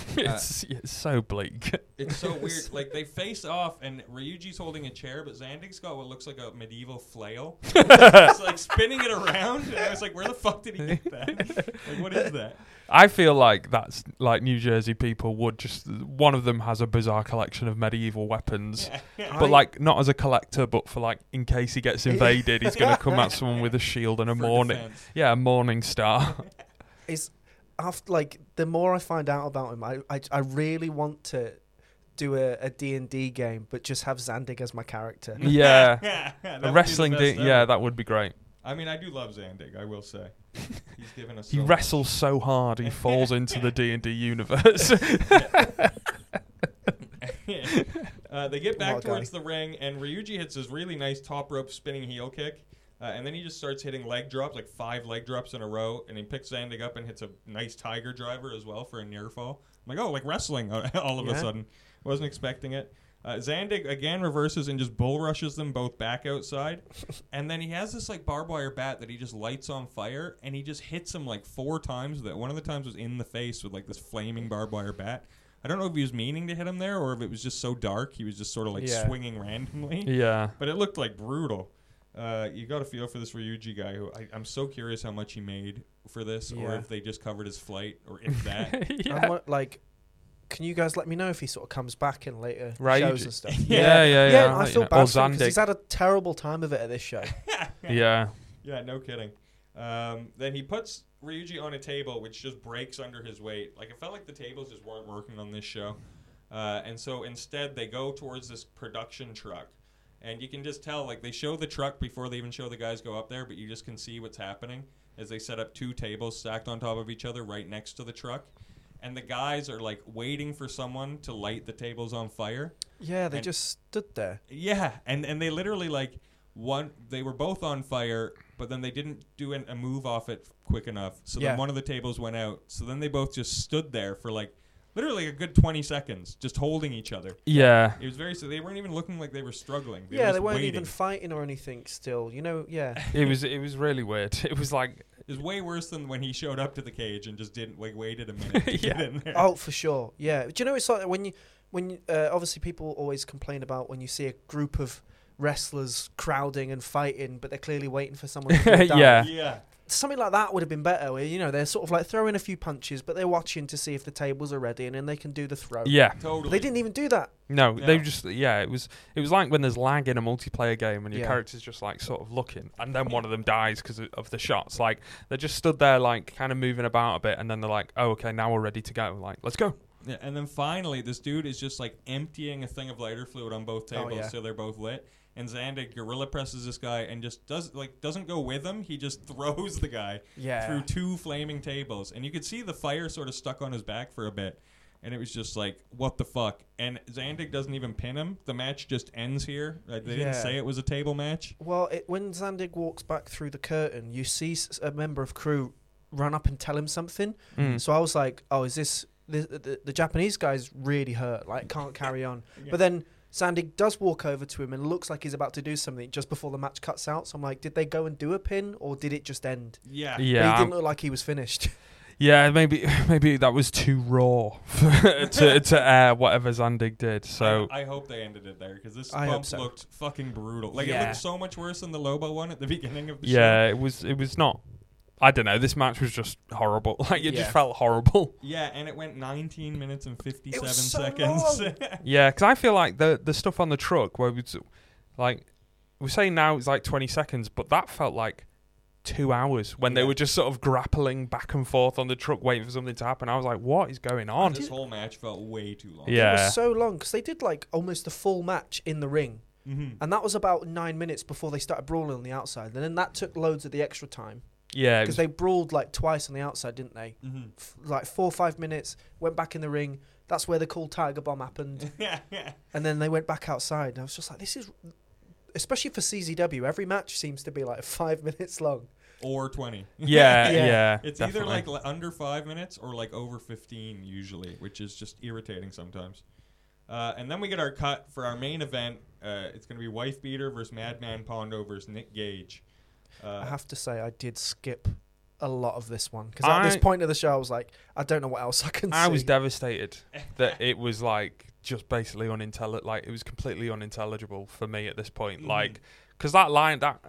S2: <laughs>
S4: Uh, it's, it's so bleak. <laughs>
S2: It's so weird. <laughs> Like they face off, and Ryuji's holding a chair, but Zandig's got what looks like a medieval flail. it's like spinning it around, and I was like, "Where the fuck did he get that? Like, what is that?"
S4: I feel like that's like New Jersey people would just one of them has a bizarre collection of medieval weapons,
S2: Yeah.
S4: but
S3: I-
S4: like not as a collector, but for like in case he gets invaded, he's gonna come at someone with a shield and a
S2: For
S4: morning,
S2: defense.
S4: yeah, a morning star.
S3: is after like the more I find out about him, I I, I really want to do a, a D&D game, but just have Zandig as my character. <laughs> <laughs>
S4: yeah,
S2: That would
S4: a wrestling,
S2: best
S4: di-
S2: ever.
S4: yeah, that would be great.
S2: I mean, I do love Zandig. I will say, he's given us.
S4: He
S2: so much.
S4: wrestles so hard he falls <laughs> into the D and D universe.
S2: uh, they get back
S3: Wild guy.
S2: towards the ring, and Ryuji hits his really nice top rope spinning heel kick. Uh, and then he just starts hitting leg drops, like five leg drops in a row, and he picks Zandig up and hits a nice tiger driver as well for a near fall. I'm like, oh, like wrestling uh, <laughs> all of a sudden. Wasn't expecting it. Uh, Zandig again reverses and just bull rushes them both back outside, <laughs> and then he has this like barbed wire bat that he just lights on fire, and he just hits him like four times. That one of the times was in the face with like this flaming barbed wire bat. I don't know if he was meaning to hit him there or if it was just so dark he was just sort of like
S3: Yeah.
S2: swinging randomly
S4: Yeah.
S2: but it looked like brutal. Uh, you got a feel for this Ryuji guy who I, I'm so curious how much he made for this, or if they just covered his flight, or if that. <laughs>
S4: yeah.
S3: I'm like, can you guys let me know if he sort of comes back in later
S4: Right,
S3: shows and stuff? <laughs>
S4: Yeah, yeah, yeah.
S3: Yeah,
S4: I'll
S3: I feel
S4: know.
S3: bad
S4: Or
S3: for him 'cause
S4: Zandig.
S3: he's had a terrible time of it at this show. <laughs>
S4: Yeah.
S2: yeah, no kidding. Um, then he puts Ryuji on a table, which just breaks under his weight. Like it felt like the tables just weren't working on this show, uh, and so instead they go towards this production truck. And you can just tell, like, they show the truck before they even show the guys go up there, but you just can see what's happening as they set up two tables stacked on top of each other right next to the truck. And the guys are, like, waiting for someone to light the tables on fire.
S3: Yeah, they
S2: And-
S3: just stood there.
S2: Yeah, and and they literally like one. They were both on fire, but then they didn't do an, a move off it quick enough. So
S3: Yeah.
S2: then one of the tables went out. So then they both just stood there for like literally a good twenty seconds, just holding each other.
S4: Yeah.
S2: It was very. So they weren't even looking like they were struggling. They
S3: yeah,
S2: were
S3: they weren't
S2: waiting.
S3: even fighting or anything. Still, you know, yeah. <laughs>
S4: It was it was really weird. <laughs> It was like
S2: It was way worse than when he showed up to the cage and just didn't like waited a <laughs> minute to get in there.
S3: Oh, for sure. Yeah. Do you know it's like when you when you, uh, obviously people always complain about when you see a group of wrestlers crowding and fighting, but they're clearly waiting for someone to down.
S4: Yeah.
S2: yeah.
S3: Something like that would have been better. Where you know they're sort of like throwing a few punches, but they're watching to see if the tables are ready, and then they can do the throw.
S4: yeah.
S2: Totally.
S3: They didn't even do that.
S4: No, they
S2: No.
S4: just yeah. It was it was like when there's lag in a multiplayer game and your
S3: Yeah.
S4: character's just like sort of looking, and then one of them dies because of, of the shots. Like they just stood there like kind of moving about a bit, and then they're like, oh okay, now we're ready to go. Like let's go.
S2: Yeah, and then finally, this dude is just like emptying a thing of lighter fluid on both
S3: Oh,
S2: tables,
S3: yeah.
S2: so they're both lit. And Zandig gorilla presses this guy and just does like doesn't go with him. He just <laughs> throws the guy
S3: Yeah.
S2: through two flaming tables, and you could see the fire sort of stuck on his back for a bit. And it was just like, what the fuck? And Zandig doesn't even pin him. The match just ends here. Uh, they
S3: Yeah.
S2: didn't say it was a table match.
S3: Well, it, when Zandig walks back through the curtain, you see s- a member of crew run up and tell him something.
S4: Mm.
S3: So I was like, "Oh, is this the, the, the Japanese guy's really hurt? Like, can't carry on." But then Zandig does walk over to him and looks like he's about to do something just before the match cuts out. So I'm like, "Did they go and do a pin, or did it just end?"
S2: Yeah.
S3: But
S4: Yeah,
S3: he didn't look like he was finished. <laughs>
S4: yeah. Maybe <laughs> maybe that was too raw <laughs> to to air whatever Zandig did. So
S2: I, I hope they ended it there because this
S3: I
S2: bump
S3: so.
S2: looked fucking brutal. Like it looked so much worse than the Lobo one at the beginning of the show.
S4: yeah, it was it was not. I don't know. This match was just horrible. <laughs> Like it
S3: Yeah.
S4: just felt horrible. <laughs>
S2: Yeah, and it went 19 minutes and 57
S3: so
S2: seconds.
S3: long. <laughs>
S4: Yeah, because I feel like the the stuff on the truck where we like we're saying now it's like twenty seconds, but that felt like two hours when they were just sort of grappling back and forth on the truck, waiting for something to happen. I was like, "What is going on?"
S2: this whole match felt way too long.
S3: Yeah, It
S4: Yeah.
S3: was so long because they did like almost a full match in the ring,
S2: hmm
S3: and that was about nine minutes before they started brawling on the outside. And then that took loads of the extra time
S4: Yeah,
S3: because they brawled like twice on the outside, didn't they?
S2: hmm
S3: F- like four or five minutes, went back in the ring. That's where the cool tiger bomb happened. <laughs>
S2: yeah, yeah.
S3: and then they went back outside. And I was just like, this is, especially for CZW, every match seems to be like <laughs> five minutes long.
S2: Or 20. <laughs>
S4: yeah,
S3: Yeah.
S4: yeah,
S2: It's
S4: definitely.
S2: either like l- under five minutes or like over 15 usually, which is just irritating sometimes. Uh, and then we get our cut for our main event. Uh, it's going to be Wife Beater versus Madman Pondo versus Nick Gage. Uh,
S3: I have to say, I did skip a lot of this one because at this point of the show, I was like, I don't know what else I can say.
S4: I
S3: see.
S4: was devastated <laughs> that it was like just basically unintelligible. Like it was completely unintelligible for me at this point.
S2: Mhm.
S4: Like because that line that.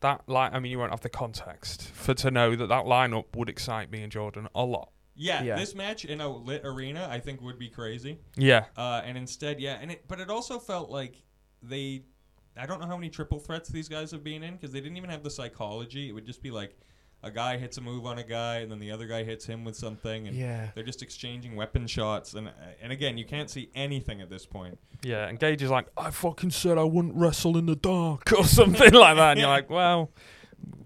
S4: That line, I mean, you won't have the context for to know that that lineup would excite me and Jordan a lot.
S2: yeah,
S3: Yeah.
S2: this match in a lit arena, I think, would be crazy.
S4: Yeah,
S2: Uh, and instead, yeah, and it, but it also felt like they, I don't know how many triple threats these guys have been in because they didn't even have the psychology. It would just be like a guy hits a move on a guy, and then the other guy hits him with something, and
S3: yeah.
S2: they're just exchanging weapon shots. And uh, and again, you can't see anything at this point.
S4: yeah. And Gage is like, I fucking said I wouldn't wrestle in the dark <laughs> or something <laughs> like that. And you're like, well,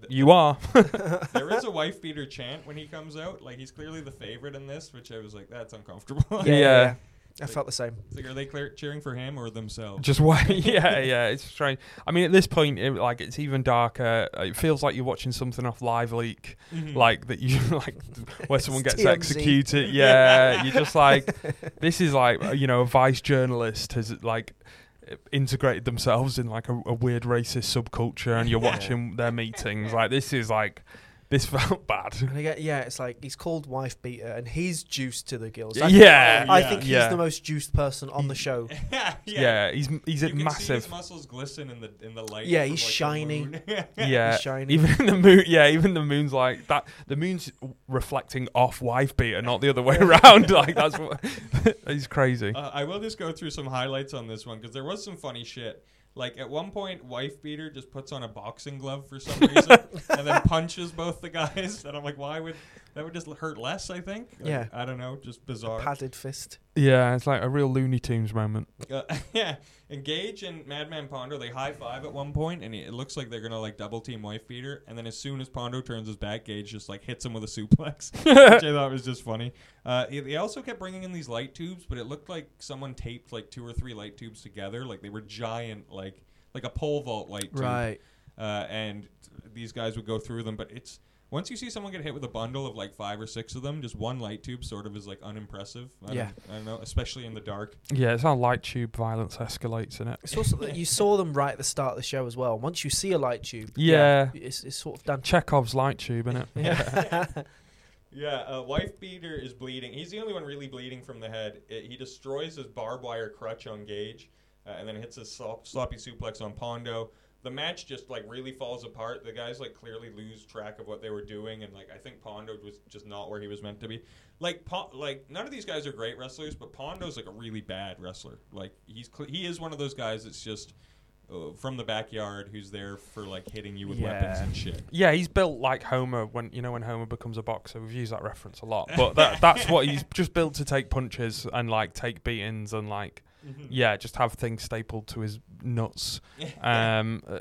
S4: you are. <laughs>
S2: there is a wife beater chant when he comes out. Like he's clearly the favorite in this, which I was like, that's uncomfortable.
S3: Yeah,
S4: Yeah.
S3: I felt the same.
S2: Like, are they clear- cheering for him or themselves?
S4: Just wait. <laughs> yeah, yeah. It's strange. I mean, at this point, it, like it's even darker. It feels like you're watching something off Live Leak,
S2: Mhm.
S4: like that you <laughs> like where someone gets
S3: TMZ.
S4: executed. <laughs> Yeah, you're just like, this is like uh, you know a vice journalist has like integrated themselves in like a, a weird racist subculture, and you're
S2: Yeah.
S4: watching their meetings. Like this is like this felt <laughs> bad.
S3: And again, yeah, it's like he's called wife beater, and he's juiced to the gills. I,
S4: Yeah,
S3: I think he's
S4: yeah.
S3: the most juiced person on the show. <laughs>
S2: yeah,
S4: Yeah, he's he's
S2: You
S4: a
S2: can see
S4: massive.
S2: his muscles glisten in the in the light.
S3: Yeah,
S2: from,
S3: he's
S2: like, the
S3: shiny.
S2: moon. <laughs>
S4: Yeah,
S3: He's shiny.
S4: even the moon. Yeah, even the moon's like that. The moon's reflecting off wife beater, not the other way around. like that's what. he's crazy.
S2: Uh, I will just go through some highlights on this one because there was some funny shit. Like at one point, wife beater just puts on a boxing glove for some reason, <laughs> and then punches both the guys. And I'm like, why would that would just hurt less? I think. Like,
S3: Yeah.
S2: I don't know, just bizarre.
S3: Padded fist.
S4: Yeah, it's like a real Looney Tunes moment.
S2: Uh, <laughs> yeah, Engage and Madman Pondo they high five at one point, and it looks like they're gonna like double team wife beater. And then as soon as Pondo turns his back, Gage just like hits him with a suplex, <laughs> which I thought was just funny. Uh, he- they also kept bringing in these light tubes, but it looked like someone taped like two or three light tubes together, like they were giant, like like a pole vault light tube.
S3: Right.
S2: Uh, and these guys would go through them, but it's once you see someone get hit with a bundle of like five or six of them, just one light tube sort of is like unimpressive. I
S3: Yeah.
S2: don't, I don't know, especially in the dark.
S4: Yeah, it's how light tube violence escalates in it.
S3: It's also that you saw them right at the start of the show as well. Once you see a light tube,
S4: Yeah.
S3: it's, it's sort of done.
S4: Chekhov's light tube, innit? <laughs>
S3: Yeah. <laughs>
S2: Yeah, uh, wife beater is bleeding. He's the only one really bleeding from the head. It, he destroys his barbed wire crutch on Gage, uh, and then hits his slop, sloppy suplex on Pondo. The match just like really falls apart. The guys like clearly lose track of what they were doing, and like I think Pondo was just not where he was meant to be. Like po- like none of these guys are great wrestlers, but Pondo's like a really bad wrestler. Like he's cl- he is one of those guys that's just uh, from the backyard who's there for like hitting you with weapons and shit.
S4: Yeah, he's built like Homer when you know when Homer becomes a boxer. We've used that reference a lot, but that, <laughs> that's what he's just built to take punches and like take beatings and like yeah, just have things stapled to his nuts. <laughs> Um, uh,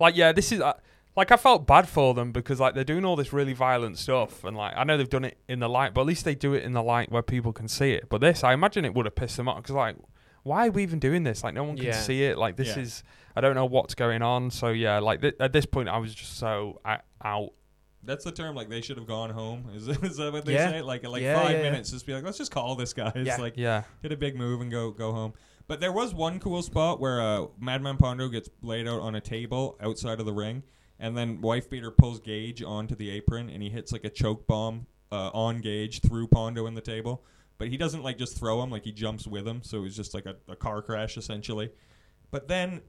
S4: like yeah, this is uh, like I felt bad for them because like they're doing all this really violent stuff, and like I know they've done it in the light, but at least they do it in the light where people can see it. But this, I imagine it would have pissed them off because like. Why are we even doing this? Like no one can
S3: Yeah.
S4: see it. Like this
S2: Yeah.
S4: is, I don't know what's going on. So yeah, like th- at this point, I was just so uh, out.
S2: That's the term. Like they should have gone home. Is, <laughs> is that what they
S3: Yeah.
S2: say? Like like
S3: Yeah,
S2: five
S3: yeah, yeah.
S2: minutes, just be like, let's just call this guy. It's
S3: Yeah.
S2: like
S4: Yeah,
S2: hit a big move and go go home. But there was one cool spot where uh, Madman Pondo gets laid out on a table outside of the ring, and then Wife Beater pulls Gage onto the apron, and he hits like a choke bomb uh, on Gage through Pondo in the table. But he doesn't like just throw him; like he jumps with him. So it was just like a, a car crash essentially. But then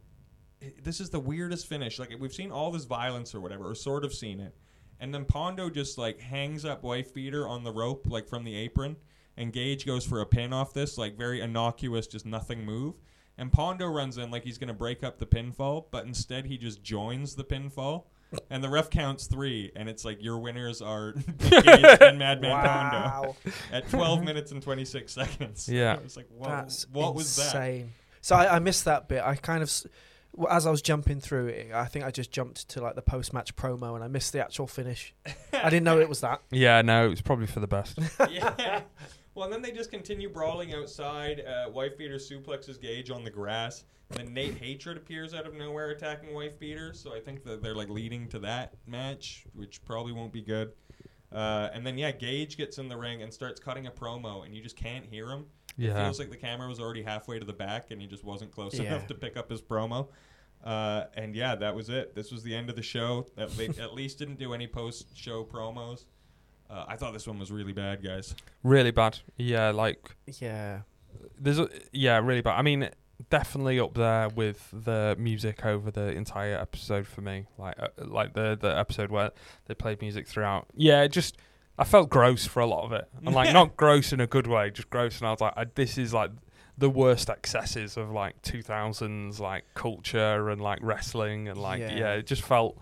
S2: this is the weirdest finish. Like we've seen all this violence or whatever, or sort of seen it, and then Pondo just like hangs up wife beater on the rope, like from the apron, and Gage goes for a pin off this, like very innocuous, just nothing move. And Pondo runs in like he's gonna break up the pinfall, but instead he just joins the pinfall. And the ref counts three, and it's like your winners are <laughs> Gage and Madman Pondo <laughs> at 12 <laughs> minutes and 26 seconds.
S4: Yeah.
S2: It was like, whoa,
S3: That's
S2: what was that?
S3: insane. So I, I missed that bit. I kind of, s- w- as I was jumping through it, I think I just jumped to like the post-match promo, and I missed the actual finish. I didn't know it was that.
S4: yeah. No, it's probably for the best.
S2: yeah. Well, and then they just continue brawling outside. Uh, Wife Beater suplexes Gage on the grass. And then Nate Hatred appears out of nowhere attacking Wife Beater. So I think that they're like leading to that match, which probably won't be good. Uh, and then yeah, Gage gets in the ring and starts cutting a promo, and you just can't hear him. It
S4: Yeah.
S2: feels like the camera was already halfway to the back, and he just wasn't close
S3: Yeah.
S2: enough to pick up his promo. Uh, and yeah, that was it. This was the end of the show. At, they at least didn't do any post-show promos. Uh, I thought this one was really bad, guys.
S4: Really bad. Yeah, like
S3: Yeah.
S4: there's a, yeah, really bad. I mean, definitely up there with the music over the entire episode for me. Like uh, like the the episode where they played music throughout. Yeah, it just I felt gross for a lot of it. And like <laughs> not gross in a good way, just gross and I was like I, this is like the worst excesses of like 2000s like culture and like wrestling and like yeah,
S3: Yeah.
S4: it just felt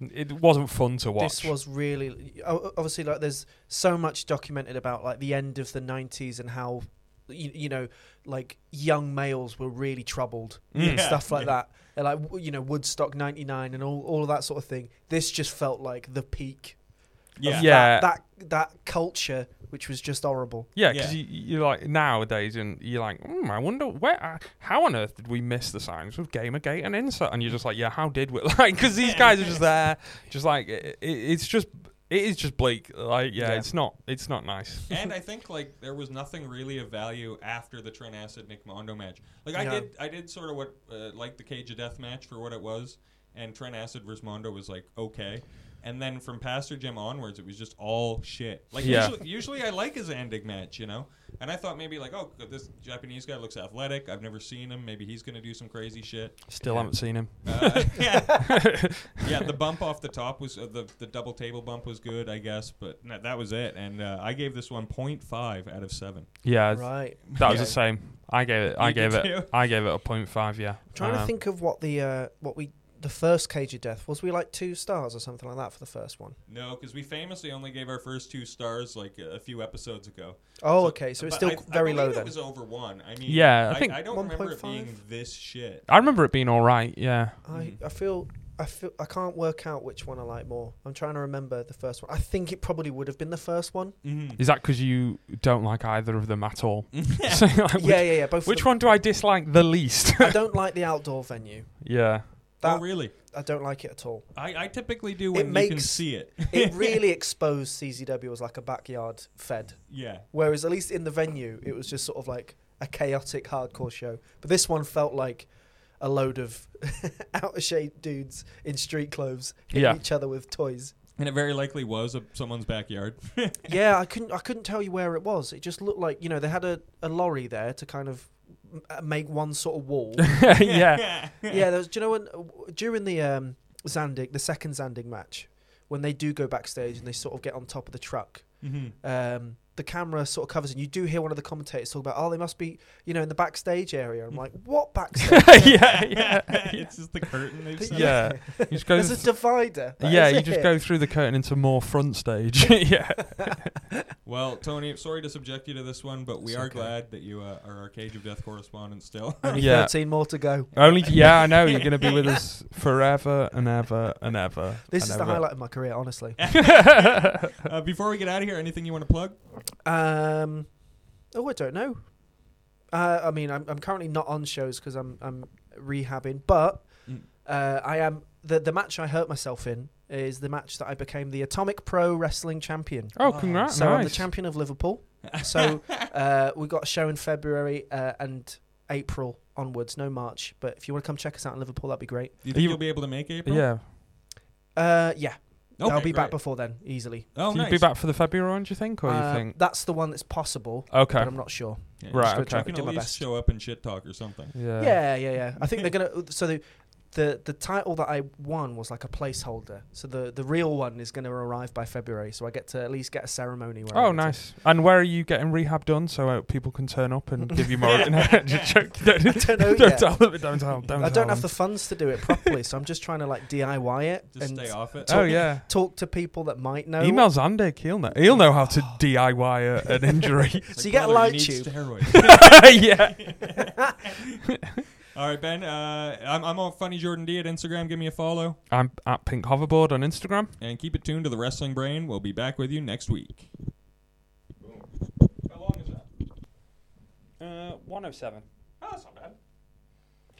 S4: it wasn't fun to watch.
S3: This was really obviously like there's so much documented about like the end of the 90s and how you, you know like young males were really troubled
S4: Mm.
S3: and
S2: Yeah,
S3: stuff like
S2: yeah.
S3: that and like you know Woodstock 99 and all, all of that sort of thing this just felt like the peak
S2: Yeah.
S3: of
S4: Yeah.
S3: That, that that culture, which was just horrible.
S4: Yeah, because
S2: Yeah.
S4: you, you're like nowadays, and you're like, mm, I wonder where, uh, how on earth did we miss the signs of Gamergate and incels? And you're just like, yeah, how did we? <laughs> Like, because these guys are just there, just like it, it, it's just, it is just bleak. Like, yeah,
S3: Yeah.
S4: it's not, it's not nice.
S2: and I think like there was nothing really of value after the Trent Acid Nick Mondo match. Like I
S3: Yeah.
S2: did, I did sort of what uh, like the Cage of Death match for what it was, and Trent Acid versus Mondo was like okay. And then from Pastor Jim onwards, it was just all shit. Like
S4: Yeah.
S2: usually, usually I like a Zandig match, you know. And I thought maybe like, oh, this Japanese guy looks athletic. I've never seen him. Maybe he's gonna do some crazy shit.
S4: Still haven't seen him.
S2: Uh, <laughs> yeah, yeah. The bump off the top was uh, the the double table bump was good, I guess, but no, that was it. And uh, I gave this one 0.5 out of seven.
S4: Yeah,
S3: Right.
S4: that was the same. I gave it, I
S2: You
S4: gave it,
S2: too?
S4: I gave it a point five. Yeah,
S3: trying to
S4: Um,
S3: think of what the uh, what we the first Cage of Death was. We like two stars or something like that for the first one.
S2: No, because we famously only gave our first two stars like a, a few episodes ago.
S3: Oh, okay. So it's still
S2: I,
S3: very
S2: I
S3: low
S2: believe
S3: then.
S2: It was over one. I mean,
S4: Yeah, I
S2: I,
S4: think
S2: I don't remember it being this shit.
S4: I remember it being all right. Yeah,
S3: I, I feel I feel I can't work out which one I like more. I'm trying to remember the first one. I think it probably would have been the first one.
S2: Mm-hmm.
S4: is that because you don't like either of them at all? <laughs> <laughs> So, like, which,
S3: yeah, yeah, yeah. Both.
S4: which one do I dislike the least?
S3: I don't like the outdoor venue. <laughs>
S4: yeah,
S2: oh, really?
S3: I don't like it at all.
S2: I, I typically do
S3: It
S2: when you can see it. <laughs>
S3: It really <laughs> exposed CZW as like a backyard fed,
S2: yeah.
S3: whereas at least in the venue it was just sort of like a chaotic hardcore show. But this one felt like a load of <laughs> out of shape dudes in street clothes hitting
S4: Yeah.
S3: each other with toys.
S2: And it very likely was a, someone's backyard.
S3: yeah, I couldn't I couldn't tell you where it was. It just looked like you know they had a, a lorry there to kind of m- make one sort of wall. <laughs>
S4: yeah,
S3: yeah, there was. Do you know when uh, during the um, Zandig, the second Zandig match, when they do go backstage and they sort of get on top of the truck,
S2: hmm
S3: um, the camera sort of covers, and you do hear one of the commentators talk about, "Oh, they must be, you know, in the backstage area." I'm like, "What backstage?" <laughs> <laughs>
S4: yeah, yeah,
S2: it's just the curtain
S4: yeah. <laughs> You just go.
S3: There's a divider. That
S4: yeah,
S3: is
S4: you just
S3: it.
S4: go through the curtain into more front stage. yeah,
S2: Well, Tony, sorry to subject you to this one, but we
S3: It's
S2: are
S3: okay.
S2: glad that you uh, are our Cage of Death correspondent still.
S3: Only
S4: Yeah.
S3: 13 more to go.
S4: only. Yeah, I know you're going to be with us forever and ever and ever.
S3: This
S4: and
S3: is the highlight of my career, honestly.
S2: uh, before we get out of here, anything you want to plug?
S3: Um, oh, I don't know. Uh, I mean, I'm, I'm currently not on shows because I'm I'm rehabbing, but
S2: Mm.
S3: uh, I am the the match I hurt myself in is the match that I became the Atomic Pro Wrestling Champion.
S4: Oh, congrats!
S3: so I'm the champion of Liverpool. <laughs> So uh, we got a show in February uh, and April onwards, no March. But if you want to come check us out in Liverpool, that'd be great.
S2: Do you think
S4: you-
S2: you, will be able to make April?
S4: Yeah,
S3: Uh, yeah,
S2: Okay,
S3: I'll be back before then, easily.
S2: Oh,
S4: so
S2: nice.
S4: you'd be back for the February one, do you think, or
S3: Uh,
S4: you think?
S3: that's the one that's possible,
S4: Okay,
S3: but I'm not sure.
S2: Yeah,
S4: Right,
S2: just
S3: okay.
S2: You
S3: Try
S2: can
S3: to do
S2: at
S3: my
S2: least
S3: best.
S2: show up and shit talk or something.
S4: yeah,
S3: Yeah, yeah, yeah. I think they're <laughs> gonna. So the the the title that I won was like a placeholder. So the the real one is gonna arrive by February. So I get to at least get a ceremony. Where I
S4: Oh,
S3: get to-
S4: nice. And where are you getting rehab done so uh, people can turn up and give you more? <laughs> <laughs> no, just <laughs> joke. Don't,
S3: I don't know
S4: don't
S3: yet.
S4: tell them. Don't tell. Don't
S3: I don't have the funds to do it properly, so I'm just trying to like DIY it
S2: Just
S3: and
S2: stay off it.
S4: Oh yeah.
S3: talk to people that might know.
S4: Email Zandig. He'll know. He'll know how to <sighs> DIY a, an injury.
S2: It's
S3: So you get a
S2: brother,
S3: light
S2: need
S3: tube.
S2: steroids.
S4: yeah.
S2: All right, Ben. Uh, I'm, I'm on Funny Jordan D at Instagram. Give me a follow
S4: I'm at Pink Hoverboard on Instagram.
S2: and keep it tuned to the Wrestling Brain. We'll be back with you next week. How long is that?
S4: Uh, 107.
S2: Oh, that's not bad.